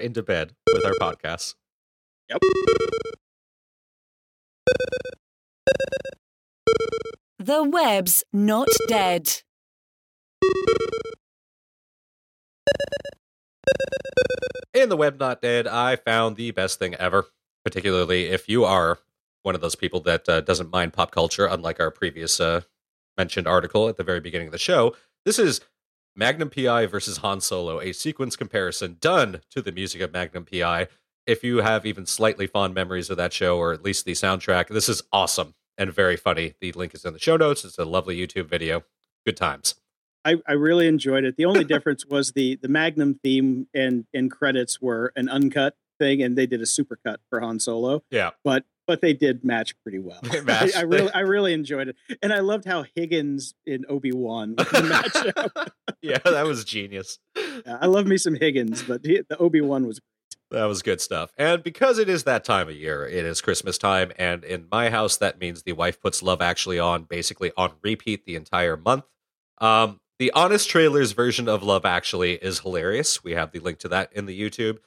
Into bed with our podcasts. Yep. The web's not dead. In the web not dead, I found the best thing ever. Particularly if you are one of those people that uh, doesn't mind pop culture, unlike our previous uh, mentioned article at the very beginning of the show. This is Magnum PI versus Han Solo, a sequence comparison done to the music of Magnum PI. If you have even slightly fond memories of that show, or at least the soundtrack, this is awesome and very funny. The link is in the show notes. It's a lovely YouTube video. Good times. I, I really enjoyed it. The only difference was the the Magnum theme and and credits were an uncut thing, and they did a supercut for Han Solo. Yeah. But but they did match pretty well. I. I really I really enjoyed it, and I loved how Higgins in Obi Wan match up. yeah, that was genius. I love me some Higgins, but he, the Obi Wan was That was good stuff. And because it is that time of year, it is Christmas time. And in my house, that means the wife puts Love Actually on basically on repeat the entire month. Um, the Honest Trailers version of Love Actually is hilarious. We have the link to that in the YouTube,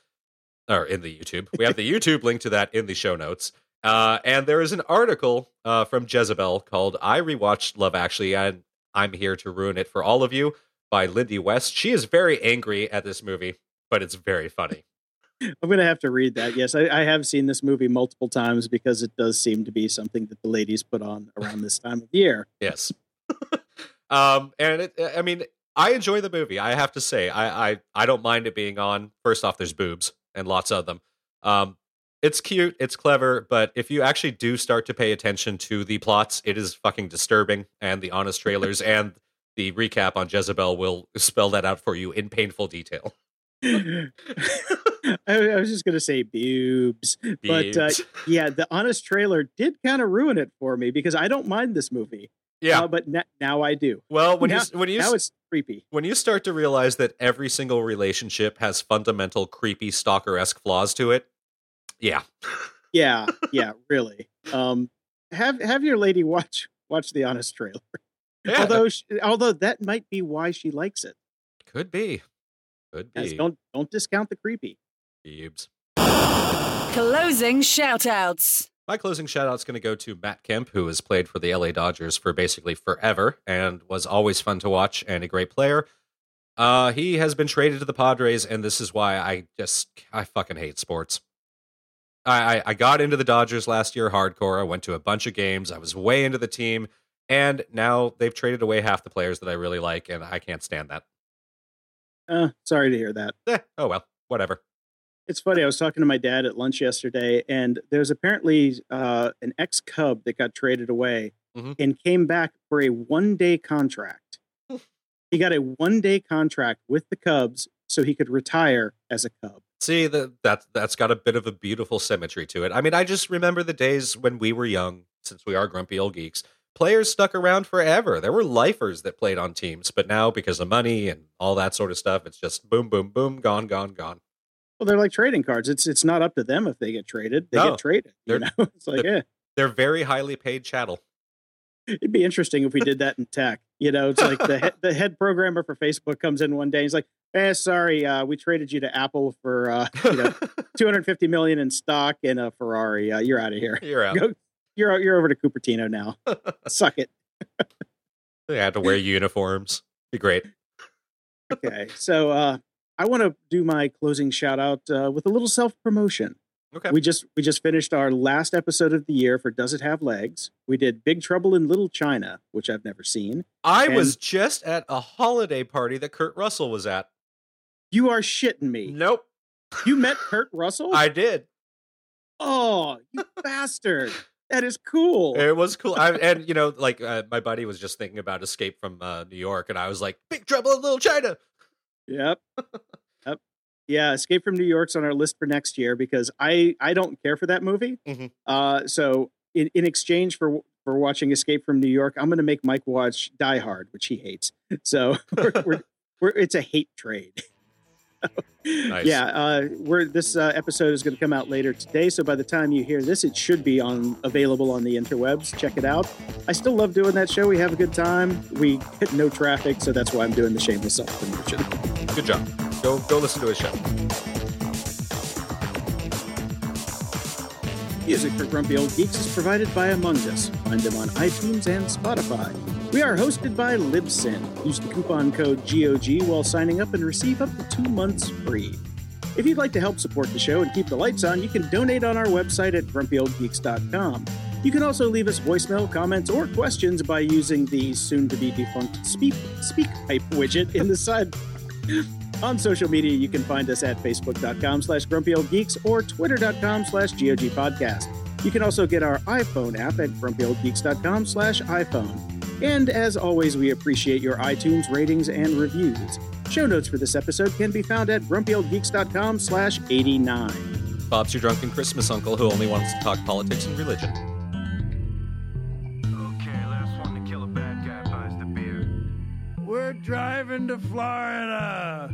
or in the YouTube. We have the YouTube link to that in the show notes. Uh, and there is an article uh, from Jezebel called I Rewatched Love Actually, and I'm Here to Ruin It for All of You by Lindy West. She is very angry at this movie, but it's very funny. I'm going to have to read that. Yes, I, I have seen this movie multiple times because it does seem to be something that the ladies put on around this time of year. Yes. um, and it, I mean, I enjoy the movie. I have to say, I, I, I don't mind it being on. First off, there's boobs and lots of them. Um, it's cute, it's clever, but if you actually do start to pay attention to the plots, it is fucking disturbing. And the honest trailers and the recap on Jezebel will spell that out for you in painful detail. I, I was just going to say boobs, but uh, yeah, the honest trailer did kind of ruin it for me because I don't mind this movie. yeah. Uh, but na- now I do. well, when now- you when you Now it's creepy. when you start to realize that every single relationship has fundamental creepy stalker esque flaws to it, yeah, Yeah, yeah, really. Um, have have your lady watch watch the honest trailer. yeah, Although sh although that might be why she likes it. could be, could Guys, be. don't don't discount the creepy. Boobs. Closing shoutouts. My closing shout out is going to go to Matt Kemp, who has played for the LA Dodgers for basically forever and was always fun to watch and a great player. Uh, he has been traded to the Padres, and this is why I just I fucking hate sports. I, I, got into the Dodgers last year hardcore. I went to a bunch of games. I was way into the team, and now they've traded away half the players that I really like, and I can't stand that. Uh, sorry to hear that. Eh, oh well, whatever. It's funny. I was talking to my dad at lunch yesterday, and there's apparently uh, an ex Cub that got traded away Mhm. and came back for a one day contract. he got a one day contract with the Cubs so he could retire as a Cub. See that that that's got a bit of a beautiful symmetry to it. I mean, I just remember the days when we were young, since we are grumpy old geeks. Players stuck around forever. There were lifers that played on teams, but now because of money and all that sort of stuff, it's just boom, boom, boom, gone, gone, gone. Well, they're like trading cards. It's it's not up to them if they get traded. They No. get traded. You They're- know, it's like yeah. Eh. They're very highly paid chattel. It'd be interesting if we did that in tech. You know, it's like the head, the head programmer for Facebook comes in one day. And He's like, "Eh, sorry, uh, we traded you to Apple for uh, you know 250 million in stock and a Ferrari. Uh, you're out of here. You're out. Go, you're out- you're over to Cupertino now. Suck it." They had to wear uniforms. Be great. Okay, so uh, I want to do my closing shout out uh, with a little self promotion. Okay. We just we just finished our last episode of the year for Does It Have Legs? We did Big Trouble in Little China, which I've never seen. I And- was just at a holiday party that Kurt Russell was at. You are shitting me. Nope, You met Kurt Russell? I did. Oh, you bastard. That is cool. It was cool. I, and you know, like uh, my buddy was just thinking about Escape from uh, New York, and I was like, "Big Trouble in Little China." Yep. Yep. Yeah, Escape from New York's on our list for next year because I I don't care for that movie. Mhm. Uh, so in, in exchange for for watching Escape from New York, I'm going to make Mike watch Die Hard, which he hates. So we're, we're, we're it's a hate trade. Nice. Yeah, uh, we're this uh, episode is going to come out later today. So by the time you hear this, it should be on available on the interwebs. Check it out. I still love doing that show. We have a good time. We hit no traffic, so that's why I'm doing the shameless self promotion. Good job. Go go listen to his show. Music for Grumpy Old Geeks is provided by Among Us. Find them on iTunes and Spotify. We are hosted by Libsyn. Use the coupon code GOG while signing up and receive up to two months free. If you'd like to help support the show and keep the lights on, you can donate on our website at grumpyoldgeeks.com. You can also leave us voicemail, comments, or questions by using the soon-to-be defunct Speak, Speak Pipe widget in the side. On social media, you can find us at facebook.com slash grumpyoldgeeks or twitter.com slash gogpodcast. You can also get our iPhone app at grumpyoldgeeks.com slash iPhone. And as always, we appreciate your iTunes ratings and reviews. Show notes for this episode can be found at grumpyoldgeeks.com slash 89. Bob's your drunken Christmas uncle who only wants to talk politics and religion. Okay, last one to kill a bad guy buys the beer. We're driving to Florida.